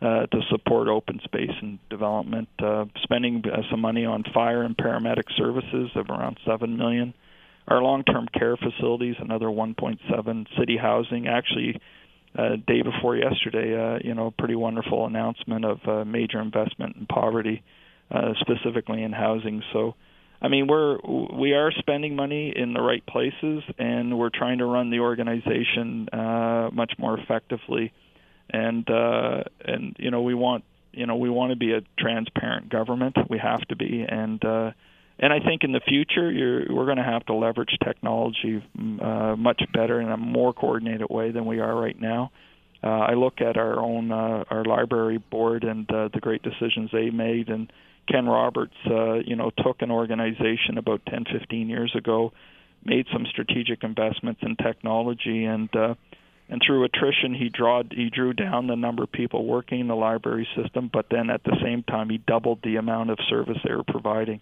Speaker 4: uh, to support open space and development. Uh, spending uh, some money on fire and paramedic services of around 7 million. Our long-term care facilities, another 1.7. City housing, actually. Uh, day before yesterday, uh, you know, pretty wonderful announcement of uh, major investment in poverty uh, specifically in housing. So, I mean, we're we are spending money in the right places, and we're trying to run the organization uh, much more effectively. And uh, and you know, we want you know we want to be a transparent government. We have to be, and uh, and I think in the future you're, we're going to have to leverage technology uh, much better in a more coordinated way than we are right now. Uh, I look at our own uh, our library board and uh, the great decisions they made, and Ken Roberts, uh, you know, took an organization about 10, 15 years ago, made some strategic investments in technology, and uh, and through attrition, he drew he drew down the number of people working in the library system, but then at the same time, he doubled the amount of service they were providing.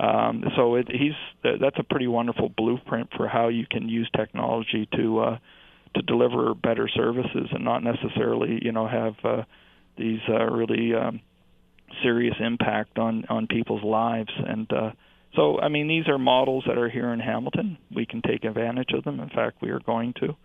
Speaker 4: Um, so it, he's that's a pretty wonderful blueprint for how you can use technology to uh, to deliver better services and not necessarily, you know, have uh, these uh, really um, serious impact on on people's lives and uh so I mean these are models that are here in Hamilton we can take advantage of them in fact we are going to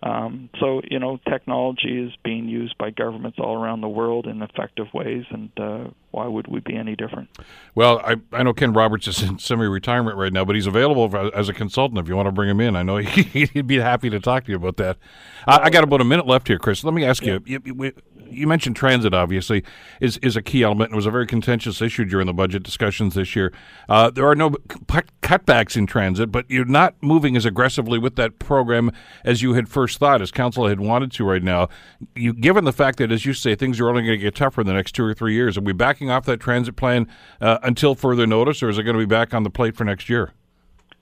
Speaker 4: Um, so you know, technology is being used by governments all around the world in effective ways, and uh, why would we be any different?
Speaker 2: Well, I, I know Ken Roberts is in semi-retirement right now, but he's available for, as a consultant if you want to bring him in. I know he, would be happy to talk to you about that. I, I, got about a minute left here, Chris. Let me ask yeah. you, you, mentioned transit, obviously, is, is a key element. It was a very contentious issue during the budget discussions this year. Uh, there are no cutbacks in transit, but you're not moving as aggressively with that program as you had first thought, as council had wanted to right now. You, given the fact that, as you say, things are only going to get tougher in the next two or three years, are we backing off that transit plan uh, until further notice, or is it going to be back on the plate for next year?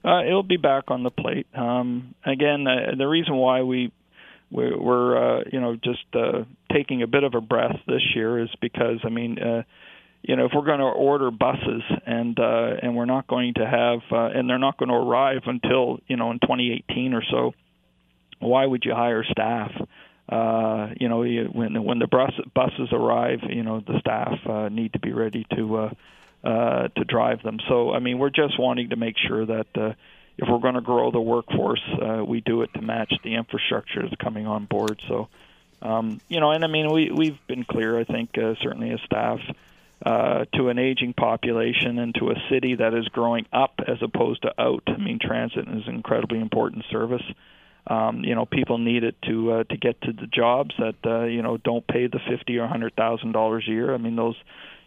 Speaker 4: Uh, it'll be back on the plate. Um, again, uh, the reason why we we're, uh, you know just uh, taking a bit of a breath this year is because I mean. Uh, you know, if we're going to order buses and uh, and we're not going to have uh, and they're not going to arrive until you know in 2018 or so, why would you hire staff? Uh, you know, when when the bus, buses arrive, you know the staff uh, need to be ready to uh, uh, to drive them. So I mean, we're just wanting to make sure that uh, if we're going to grow the workforce, uh, we do it to match the infrastructure that's coming on board. So, um, you know, and I mean, we we've been clear. I think uh, certainly as staff. Uh, to an aging population and to a city that is growing up as opposed to out. I mean, transit is an incredibly important service. Um, you know, people need it to uh, to get to the jobs that uh, you know don't pay the fifty or hundred thousand dollars a year. I mean, those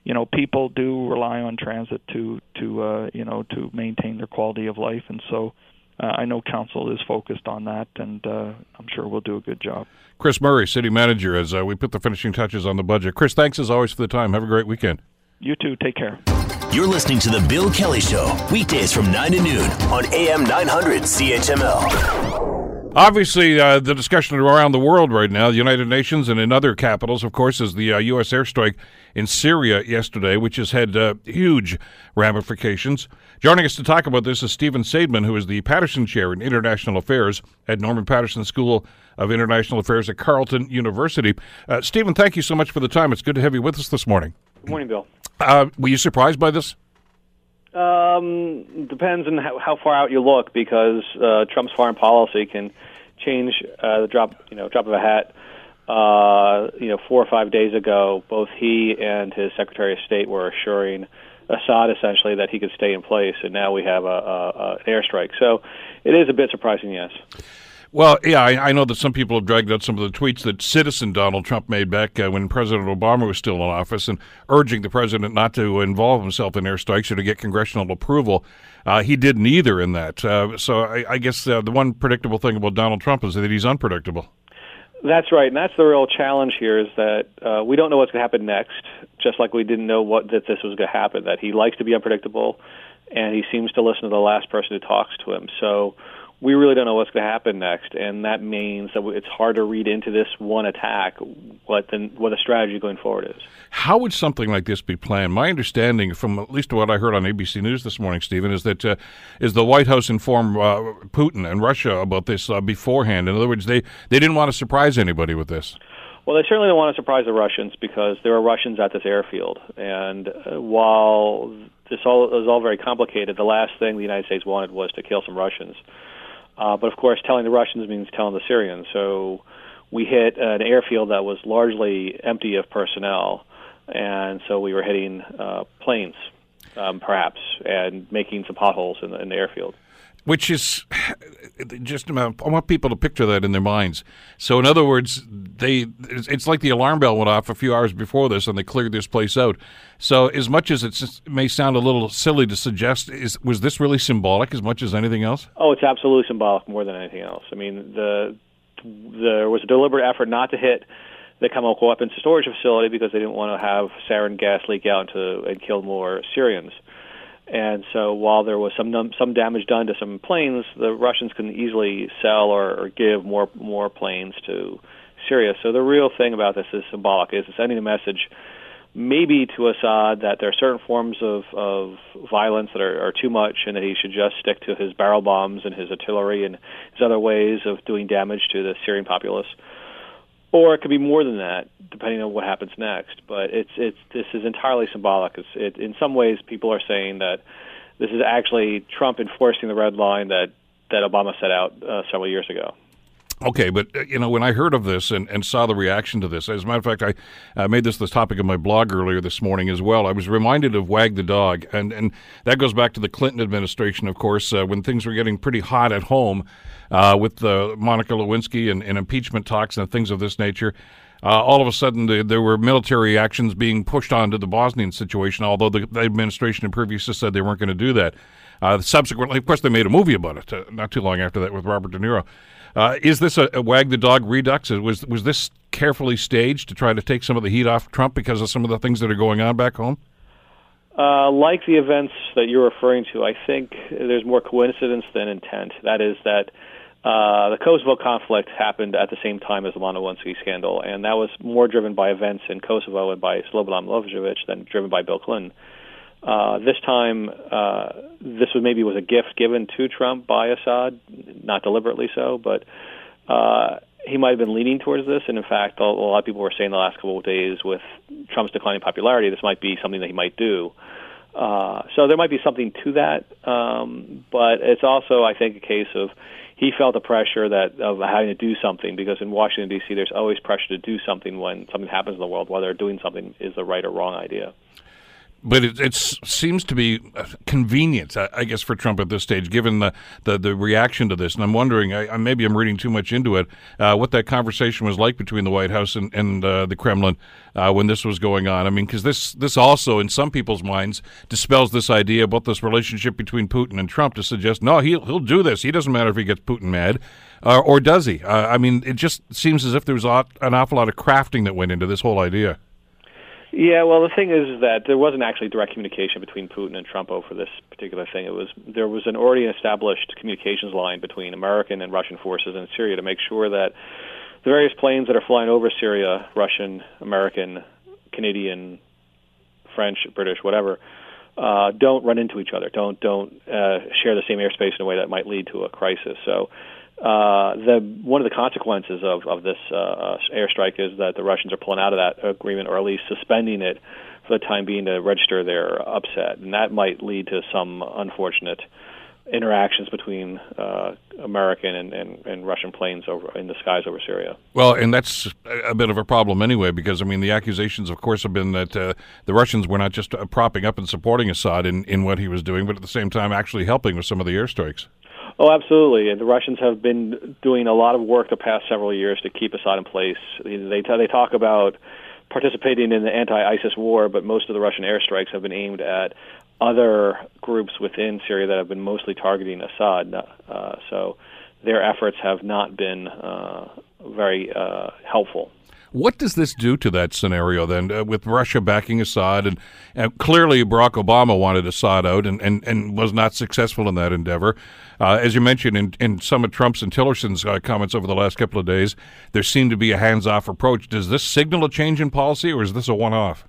Speaker 4: you know people do rely on transit to to uh, you know to maintain their quality of life, and so uh, I know council is focused on that, and uh, I'm sure we'll do a good job.
Speaker 2: Chris Murray, city manager, as uh, we put the finishing touches on the budget. Chris, thanks as always for the time. Have a great weekend.
Speaker 4: You too. Take care.
Speaker 1: You're listening to the Bill Kelly Show weekdays from nine to noon on AM 900 CHML.
Speaker 2: Obviously, uh, the discussion around the world right now, the United Nations and in other capitals, of course, is the uh, U.S. airstrike in Syria yesterday, which has had uh, huge ramifications. Joining us to talk about this is Stephen Saideman, who is the Paterson Chair in International Affairs at Norman Paterson School of International Affairs at Carleton University. Uh, Stephen, thank you so much for the time. It's good to have you with us this morning.
Speaker 5: Good morning, Bill.
Speaker 2: Uh, were you surprised by this?
Speaker 5: Um, depends on how, how far out you look, because uh, Trump's foreign policy can change uh, the drop, you know, drop of a hat. Uh, you know, four or five days ago, both he and his Secretary of State were assuring Assad essentially that he could stay in place, and now we have a, a, a airstrike. So, it is a bit surprising, yes.
Speaker 2: Well, yeah, I, I, know that some people have dragged out some of the tweets that citizen Donald Trump made back uh, when President Obama was still in office and urging the president not to involve himself in airstrikes or to get congressional approval. Uh, he did neither in that. Uh, so I, I guess uh, the one predictable thing about Donald Trump is that he's unpredictable.
Speaker 5: That's right, and that's the real challenge here is that uh, we don't know what's going to happen next, just like we didn't know what that this was going to happen. That he likes to be unpredictable, and he seems to listen to the last person who talks to him. So we really don't know what's going to happen next, and that means that it's hard to read into this one attack what the what the strategy going forward is.
Speaker 2: How would something like this be planned? My understanding, from at least what I heard on ABC News this morning, Stephen, is that uh, is the White House informed uh, Putin and Russia about this uh, beforehand. In other words, they they didn't want to surprise anybody with this.
Speaker 5: Well, they certainly don't want to surprise the Russians because there are Russians at this airfield, and uh, while this all is all very complicated, the last thing the United States wanted was to kill some Russians. Uh, but of course, telling the Russians means telling the Syrians. So we hit an airfield that was largely empty of personnel, and so we were hitting uh, planes, um, perhaps, and making some potholes in the, in the airfield
Speaker 2: which is just about I want people to picture that in their minds. So, in other words, they it's like the alarm bell went off a few hours before this, and they cleared this place out. So, as much as it may sound a little silly to suggest, is was this really symbolic as much as anything else?
Speaker 5: Oh, it's absolutely symbolic more than anything else. I mean, the there was a deliberate effort not to hit the chemical weapons storage facility because they didn't want to have sarin gas leak out into, and kill more Syrians. And so, while there was some some damage done to some planes, the Russians can easily sell or, or give more more planes to Syria. So the real thing about this is symbolic. Is sending a message, maybe to Assad, that there are certain forms of of violence that are, are too much, and that he should just stick to his barrel bombs and his artillery and his other ways of doing damage to the Syrian populace or it could be more than that, depending on what happens next. But it's it's this is entirely symbolic. It's, it, in some ways, people are saying that this is actually Trump enforcing the red line that that Obama set out uh, several years ago.
Speaker 2: Okay, but uh, you know when I heard of this and, and saw the reaction to this, as a matter of fact, I uh, made this the topic of my blog earlier this morning as well. I was reminded of Wag the Dog, and and that goes back to the Clinton administration, of course, uh, when things were getting pretty hot at home uh, with uh, Monica Lewinsky and, and, impeachment talks and things of this nature. Uh, all of a sudden, the, there were military actions being pushed onto the Bosnian situation, although the, the administration in previous said they weren't going to do that. subsequently, of course, they made a movie about it not too long after that with Robert De Niro. Uh, is this a, a, wag the dog redux? Was was this carefully staged to try to take some of the heat off Trump because of some of the things that are going on back home?
Speaker 5: Uh, like the events that you're referring to, I think there's more coincidence than intent. That is that uh, the Kosovo conflict happened at the same time as the Lewinsky scandal, and that was more driven by events in Kosovo and by Slobodan Milosevic than driven by Bill Clinton. Uh, this time, uh, this was maybe was a gift given to Trump by Assad, not deliberately so, but uh, he might have been leaning towards this. And in fact, a, lot of people were saying the last couple of days, with Trump's declining popularity, this might be something that he might do. Uh, so there might be something to that, um, but it's also, I think, a case of he felt the pressure that of having to do something because in Washington D.C. there's always pressure to do something when something happens in the world, whether doing something is the right or wrong idea
Speaker 2: but it, seems to be convenient, I, guess, for Trump at this stage, given the, the, the reaction to this. And I'm wondering, I, maybe I'm reading too much into it, uh, what that conversation was like between the White House and, and uh, the Kremlin uh, when this was going on. I mean, because this this also, in some people's minds, dispels this idea about this relationship between Putin and Trump to suggest no, he'll he'll do this. He doesn't matter if he gets Putin mad, uh, or does he? Uh, I mean, it just seems as if there was an awful lot of crafting that went into this whole idea.
Speaker 5: Yeah, well, the thing is that there wasn't actually direct communication between Putin and Trump over this particular thing. It was there was an already established communications line between American and Russian forces in Syria to make sure that the various planes that are flying over Syria, Russian, American, Canadian, French, British, whatever, uh, don't run into each other. Don't don't uh, share the same airspace in a way that might lead to a crisis. So uh, the one of the consequences of of this uh, airstrike is that the Russians are pulling out of that agreement, or at least suspending it for the time being to register their upset, and that might lead to some unfortunate interactions between uh, American and, and, and, Russian planes over in the skies over Syria.
Speaker 2: Well, and that's a bit of a problem anyway, because I mean the accusations, of course, have been that uh, the Russians were not just uh, propping up and supporting Assad in, in what he was doing, but at the same time actually helping with some of the airstrikes.
Speaker 5: Oh, absolutely. And the Russians have been doing a lot of work the past several years to keep Assad in place. They they talk about participating in the anti-ISIS war, but most of the Russian airstrikes have been aimed at other groups within Syria that have been mostly targeting Assad. Uh, so their efforts have not been uh, very uh, helpful.
Speaker 2: What does this do to that scenario then, uh, with Russia backing Assad? And, and, clearly, Barack Obama wanted Assad out and, and, and was not successful in that endeavor. Uh, as you mentioned in, in some of Trump's and Tillerson's uh, comments over the last couple of days, there seemed to be a hands off approach. Does this signal a change in policy, or is this a one off?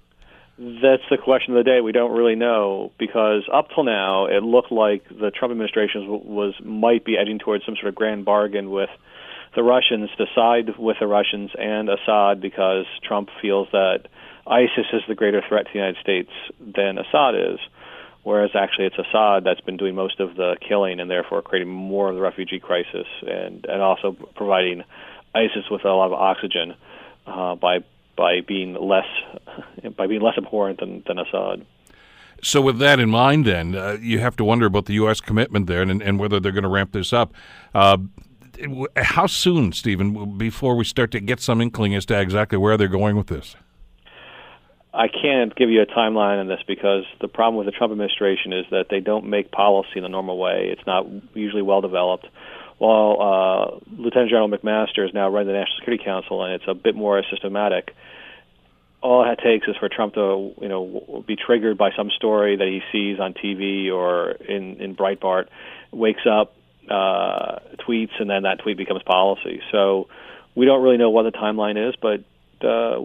Speaker 5: That's the question of the day. We don't really know because up till now, it looked like the Trump administration was might be edging towards some sort of grand bargain with the Russians to side with the Russians and Assad because Trump feels that ISIS is the greater threat to the United States than Assad is, whereas actually it's Assad that's been doing most of the killing and therefore creating more of the refugee crisis and, and also providing ISIS with a lot of oxygen uh, by by being less by being less abhorrent than, than Assad.
Speaker 2: So, with that in mind, then uh, you have to wonder about the U.S. commitment there and, and whether they're going to ramp this up. Uh, how soon, Stephen, before we start to get some inkling as to exactly where they're going with this?
Speaker 5: I can't give you a timeline on this because the problem with the Trump administration is that they don't make policy in the normal way. It's not usually well developed. While uh, Lieutenant General McMaster is now running the National Security Council, and it's a bit more systematic. All it takes is for Trump to, you know, be triggered by some story that he sees on TV or in in Breitbart, wakes up, uh, tweets, and then that tweet becomes policy. So we don't really know what the timeline is, but uh,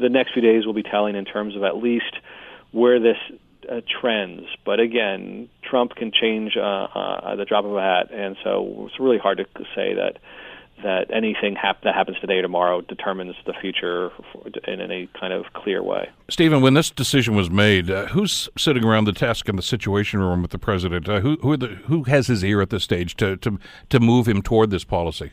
Speaker 5: the next few days will be telling in terms of at least where this uh, trends. But again, Trump can change uh, uh, the drop of a hat, and so it's really hard to say that that anything hap- that happens today or tomorrow determines the future in any kind of clear way.
Speaker 2: Stephen, when this decision was made, uh, who's sitting around the desk in the Situation Room with the president? Uh, who who, the, who has his ear at this stage to, to to move him toward this policy?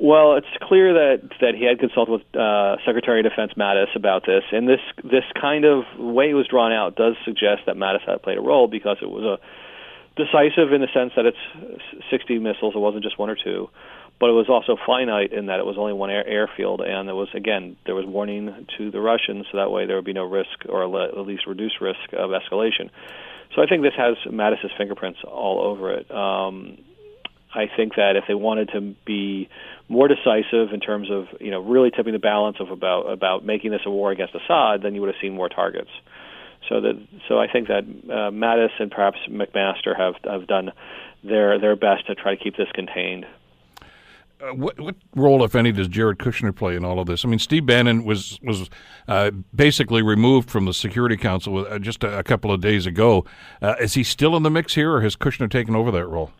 Speaker 5: Well, it's clear that that he had consulted with uh, Secretary of Defense Mattis about this, and this this kind of way it was drawn out does suggest that Mattis had played a role because it was a decisive in the sense that it's 60 missiles. It wasn't just one or two, but it was also finite in that it was only one air, airfield, and there was again there was warning to the Russians, so that way there would be no risk or at least reduced risk of escalation. So I think this has Mattis's fingerprints all over it. Um, I think that if they wanted to be more decisive in terms of you know really tipping the balance of about about making this a war against Assad, then you would have seen more targets. So that so I think that uh, Mattis and perhaps McMaster have have done their their best to try to keep this contained.
Speaker 2: Uh, what, what role, if any, does Jared Kushner play in all of this? I mean, Steve Bannon was was uh, basically removed from the Security Council uh, just a, a, couple of days ago. Uh, is he still in the mix here, or has Kushner taken over that role?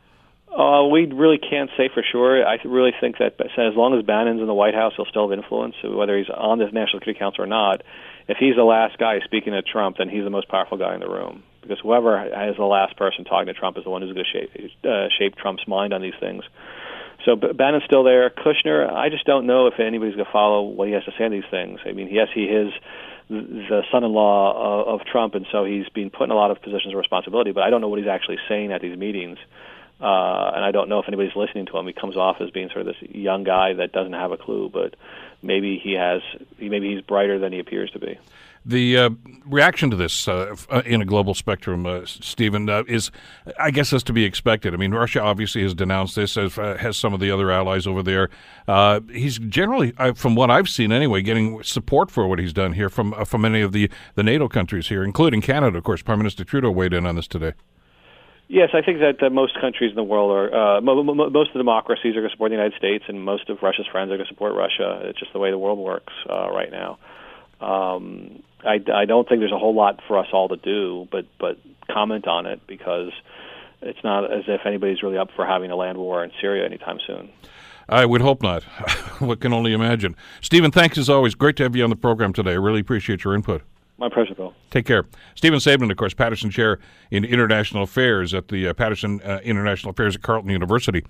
Speaker 5: Uh, we really can't say for sure. I really think that as long as Bannon's in the White House, he'll still have influence, whether he's on the National Security Council or not. If he's the last guy speaking to Trump, then he's the most powerful guy in the room. Because whoever is the last person talking to Trump is the one who's going to shape, uh, shape Trump's mind on these things. So Bannon's still there. Kushner, I just don't know if anybody's going to follow what he has to say on these things. I mean, yes, he is the son-in-law of, of Trump, and so he's been put in a lot of positions of responsibility. But I don't know what he's actually saying at these meetings. Uh, and I don't know if anybody's listening to him. He comes off as being sort of this young guy that doesn't have a clue, but maybe he has. Maybe he's brighter than he appears to be.
Speaker 2: The uh, reaction to this uh, uh in a global spectrum, uh, Stephen, uh, is, I guess, is to be expected. I mean, Russia obviously has denounced this, as uh, has some of the other allies over there. he's generally, from what I've seen anyway, getting support for what he's done here from from many of the, the NATO countries here, including Canada. Of course, Prime Minister Trudeau weighed in on this today.
Speaker 5: Yes, I think that most countries in the world are uh, mo- mo- most of the democracies are going to support the United States, and most of Russia's friends are going to support Russia. It's just the way the world works uh, right now. Um, I, I don't think there's a whole lot for us all to do, but but comment on it because it's not as if anybody's really up for having a land war in Syria anytime soon.
Speaker 2: I would hope not. What can only imagine. Stephen, thanks as always. Great to have you on the program today. I really appreciate your input.
Speaker 5: My pleasure, Bill.
Speaker 2: Take care. Stephen Saideman, of course, Paterson Chair in International Affairs at the uh, Paterson uh, International Affairs at Carleton University.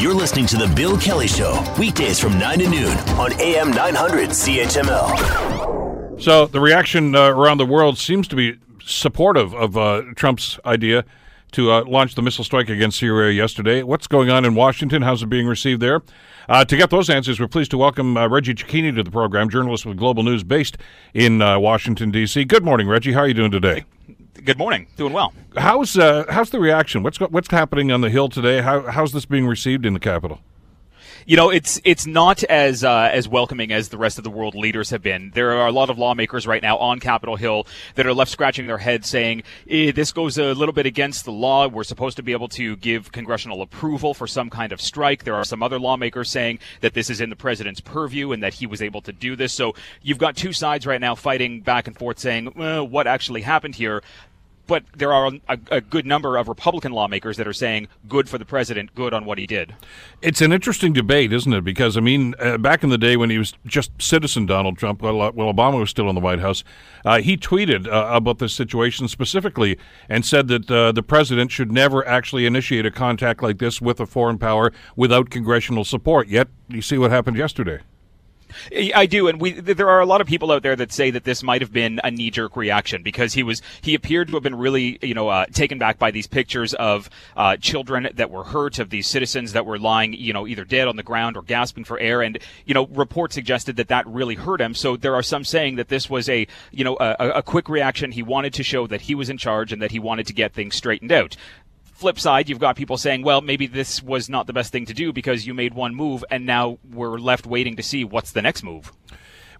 Speaker 1: You're listening to The Bill Kelly Show, weekdays from 9 to noon on AM 900 CHML.
Speaker 2: So the reaction uh, around the world seems to be supportive of uh, Trump's idea to uh, launch the missile strike against Syria yesterday. What's going on in Washington? How's it being received there? Uh, to get those answers, we're pleased to welcome uh, Reggie Cecchini to the program, journalist with Global News based in uh, Washington, D.C. Good morning, Reggie. How are you doing today?
Speaker 6: Good morning. Doing well.
Speaker 2: How's uh, how's the reaction? What's what's happening on the Hill today? How, how's this being received in the Capitol?
Speaker 6: You know, it's it's not as uh, as welcoming as the rest of the world leaders have been. There are a lot of lawmakers right now on Capitol Hill that are left scratching their heads, saying eh, this goes a little bit against the law. We're supposed to be able to give congressional approval for some kind of strike. There are some other lawmakers saying that this is in the president's purview and that he was able to do this. So you've got two sides right now fighting back and forth, saying well, what actually happened here but there are a, a, good number of Republican lawmakers that are saying good for the president, good on what he did.
Speaker 2: It's an interesting debate, isn't it? Because I mean, uh, back in the day when he was just citizen Donald Trump, well, uh, well Obama was still in the White House, uh, he tweeted uh, about this situation specifically and said that uh, the president should never actually initiate a contact like this with a foreign power without congressional support. Yet, you see what happened yesterday.
Speaker 6: I do, and we there are a lot of people out there that say that this might have been a knee jerk reaction because he was he appeared to have been really you know uh, taken back by these pictures of uh, children that were hurt, of these citizens that were lying you know either dead on the ground or gasping for air, and you know reports suggested that that really hurt him. So there are some saying that this was a you know a, a quick reaction. He wanted to show that he was in charge and that he wanted to get things straightened out flip side, you've got people saying, well, maybe this was not the best thing to do because you made one move and now we're left waiting to see what's the next move.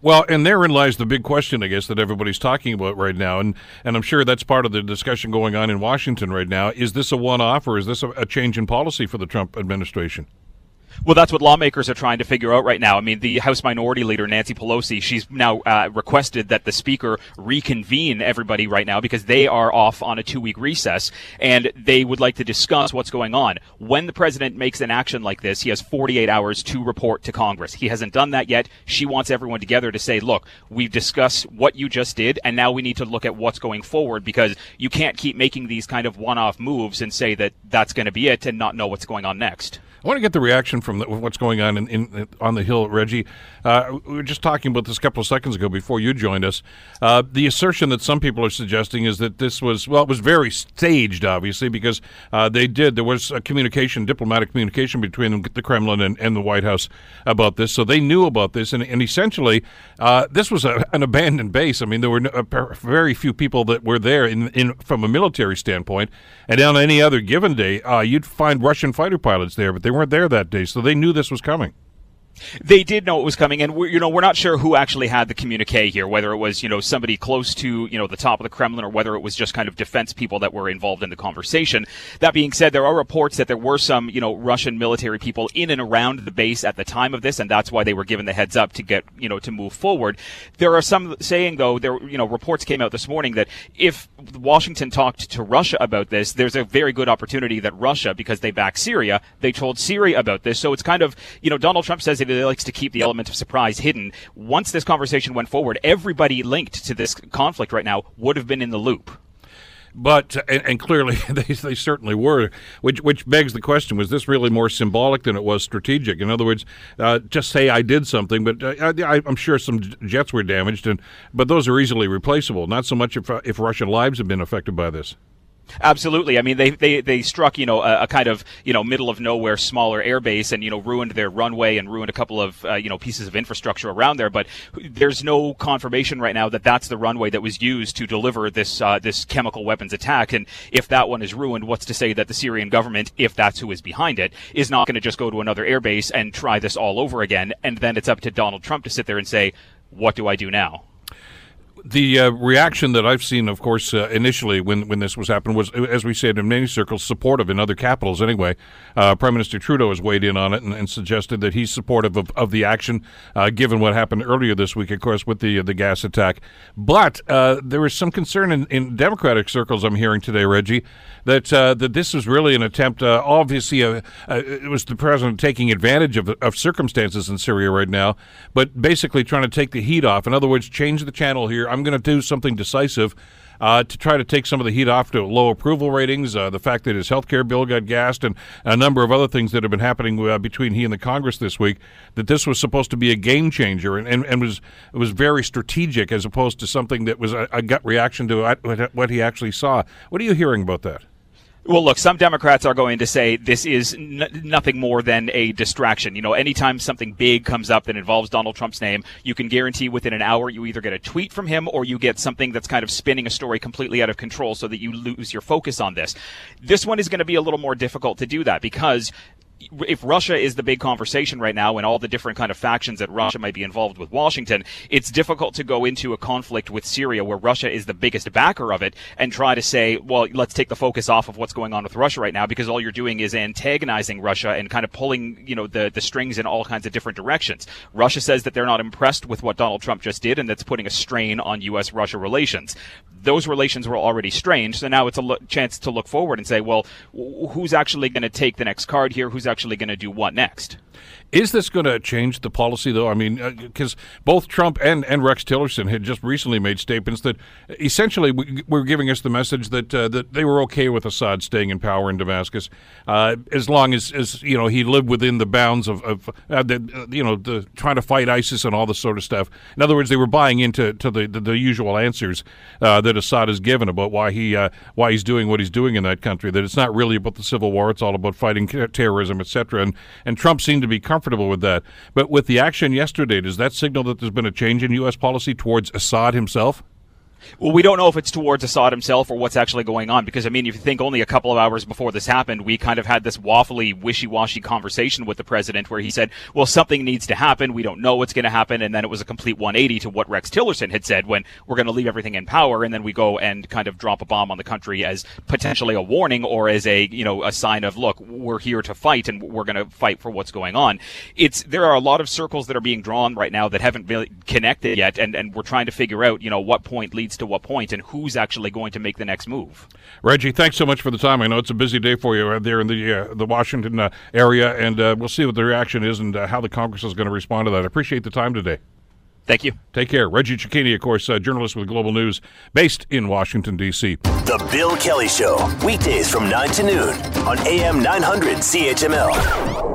Speaker 2: Well, and therein lies the big question, I guess, that everybody's talking about right now, and and I'm sure that's part of the discussion going on in Washington right now. Is this a one-off, or is this a, a change in policy for the Trump administration?
Speaker 6: Well, that's what lawmakers are trying to figure out right now. I mean, the House Minority Leader, Nancy Pelosi, she's now uh, requested that the Speaker reconvene everybody right now because they are off on a two week recess and they would like to discuss what's going on. When the President makes an action like this, he has 48 hours to report to Congress. He hasn't done that yet. She wants everyone together to say, look, we've discussed what you just did and now we need to look at what's going forward because you can't keep making these kind of one off moves and say that that's going to be it and not know what's going on next.
Speaker 2: I want to get the reaction from the, what's going on in, in, on the Hill, Reggie. Uh, we were just talking about this a couple of seconds ago before you joined us. Uh, the assertion that some people are suggesting is that this was, well, it was very staged, obviously, because uh, they did, there was a communication, diplomatic communication between the Kremlin and, and the White House about this. So they knew about this. And, and essentially, uh, this was a, an abandoned base. I mean, there were no, very few people that were there in, in from a military standpoint. And on any other given day, uh, you'd find Russian fighter pilots there, but they weren't there that day. So they knew this was coming.
Speaker 6: They did know it was coming, and we're, you know we're not sure who actually had the communique here, whether it was you know somebody close to you know the top of the Kremlin, or whether it was just kind of defense people that were involved in the conversation. That being said, there are reports that there were some you know Russian military people in and around the base at the time of this, and that's why they were given the heads up to get you know to move forward. There are some saying though there you know reports came out this morning that if Washington talked to Russia about this, there's a very good opportunity that Russia, because they back Syria, they told Syria about this. So it's kind of you know Donald Trump says he likes to keep the element of surprise hidden. Once this conversation went forward, everybody linked to this conflict right now would have been in the loop.
Speaker 2: But and, and, clearly they, they certainly were, which which begs the question: Was this really more symbolic than it was strategic? In other words, uh, just say I did something, but uh, I, am sure some jets were damaged, and but those are easily replaceable. Not so much if uh, if Russian lives have been affected by this.
Speaker 6: Absolutely. I mean, they, they, they struck, you know, a, a, kind of, you know, middle of nowhere, smaller airbase and, you know, ruined their runway and ruined a couple of, uh, you know, pieces of infrastructure around there. But there's no confirmation right now that that's the runway that was used to deliver this, uh, this chemical weapons attack. And if that one is ruined, what's to say that the Syrian government, if that's who is behind it, is not going to just go to another airbase and try this all over again? And then it's up to Donald Trump to sit there and say, what do I do now?
Speaker 2: The uh, reaction that I've seen, of course, uh, initially when, when this was happening was, as we said in many circles, supportive in other capitals anyway. Uh, Prime Minister Trudeau has weighed in on it and, and suggested that he's supportive of, of the action, uh, given what happened earlier this week, of course, with the the gas attack. But uh, there is some concern in, in Democratic circles I'm hearing today, Reggie, that uh, that this was really an attempt. obviously, it was the president taking advantage of, of circumstances in Syria right now, but basically trying to take the heat off. In other words, change the channel here I'm going to do something decisive uh, to try to take some of the heat off to low approval ratings, uh, the fact that his health care bill got gassed, and a number of other things that have been happening uh, between he and the Congress this week, that this was supposed to be a game changer and, and, and was was very strategic as opposed to something that was a, a gut reaction to what he actually saw. What are you hearing about that?
Speaker 6: Well, look, some Democrats are going to say this is n- nothing more than a distraction. You know, anytime something big comes up that involves Donald Trump's name, you can guarantee within an hour you either get a tweet from him or you get something that's kind of spinning a story completely out of control so that you lose your focus on this. This one is going to be a little more difficult to do that because if Russia is the big conversation right now and all the different kind of factions that Russia might be involved with Washington, it's difficult to go into a conflict with Syria where Russia is the biggest backer of it and try to say, well, let's take the focus off of what's going on with Russia right now because all you're doing is antagonizing Russia and kind of pulling, you know, the, the strings in all kinds of different directions. Russia says that they're not impressed with what Donald Trump just did and that's putting a strain on U.S. Russia relations. Those relations were already strained, so now it's a lo- chance to look forward and say, well, who's actually going to take the next card here? Who's actually going to do what next?
Speaker 2: Is this going to change the policy, though? I mean, because uh, both Trump and, and Rex Tillerson had just recently made statements that essentially we, were giving us the message that uh, that they were okay with Assad staying in power in Damascus, uh, as long as, as you know he lived within the bounds of, of uh, the, uh, you know the trying to fight ISIS and all this sort of stuff. In other words, they were buying into to the, the, the usual answers uh, that Assad has given about why he why he's doing what he's doing in that country. That it's not really about the civil war; it's all about fighting terrorism, etc. And and Trump seemed to be comfortable comfortable with that. But with the action yesterday, does that signal that there's been a change in U.S. policy towards Assad himself?
Speaker 6: Well, we don't know if it's towards Assad himself or what's actually going on because, I mean, if you think only a couple of hours before this happened, we kind of had this waffly, wishy washy conversation with the president where he said, well, something needs to happen. We don't know what's going to happen. And then it was a complete 180 to what Rex Tillerson had said when we're going to leave everything in power. And then we go and kind of drop a bomb on the country as potentially a warning or as a, you know, a sign of, look, we're here to fight and we're going to fight for what's going on. It's, there are a lot of circles that are being drawn right now that haven't been connected yet. And, and we're trying to figure out, you know, what point leads to what point and who's actually going to make the next move.
Speaker 2: Reggie, thanks so much for the time. I know it's a busy day for you there in the uh, the Washington uh, area, and uh, we'll see what the reaction is and uh, how the Congress is going to respond to that. I appreciate the time today.
Speaker 6: Thank you.
Speaker 2: Take care. Reggie Cecchini, of course, uh, journalist with Global News, based in Washington, D.C.
Speaker 1: The Bill Kelly Show, weekdays from 9 to noon on AM 900 CHML.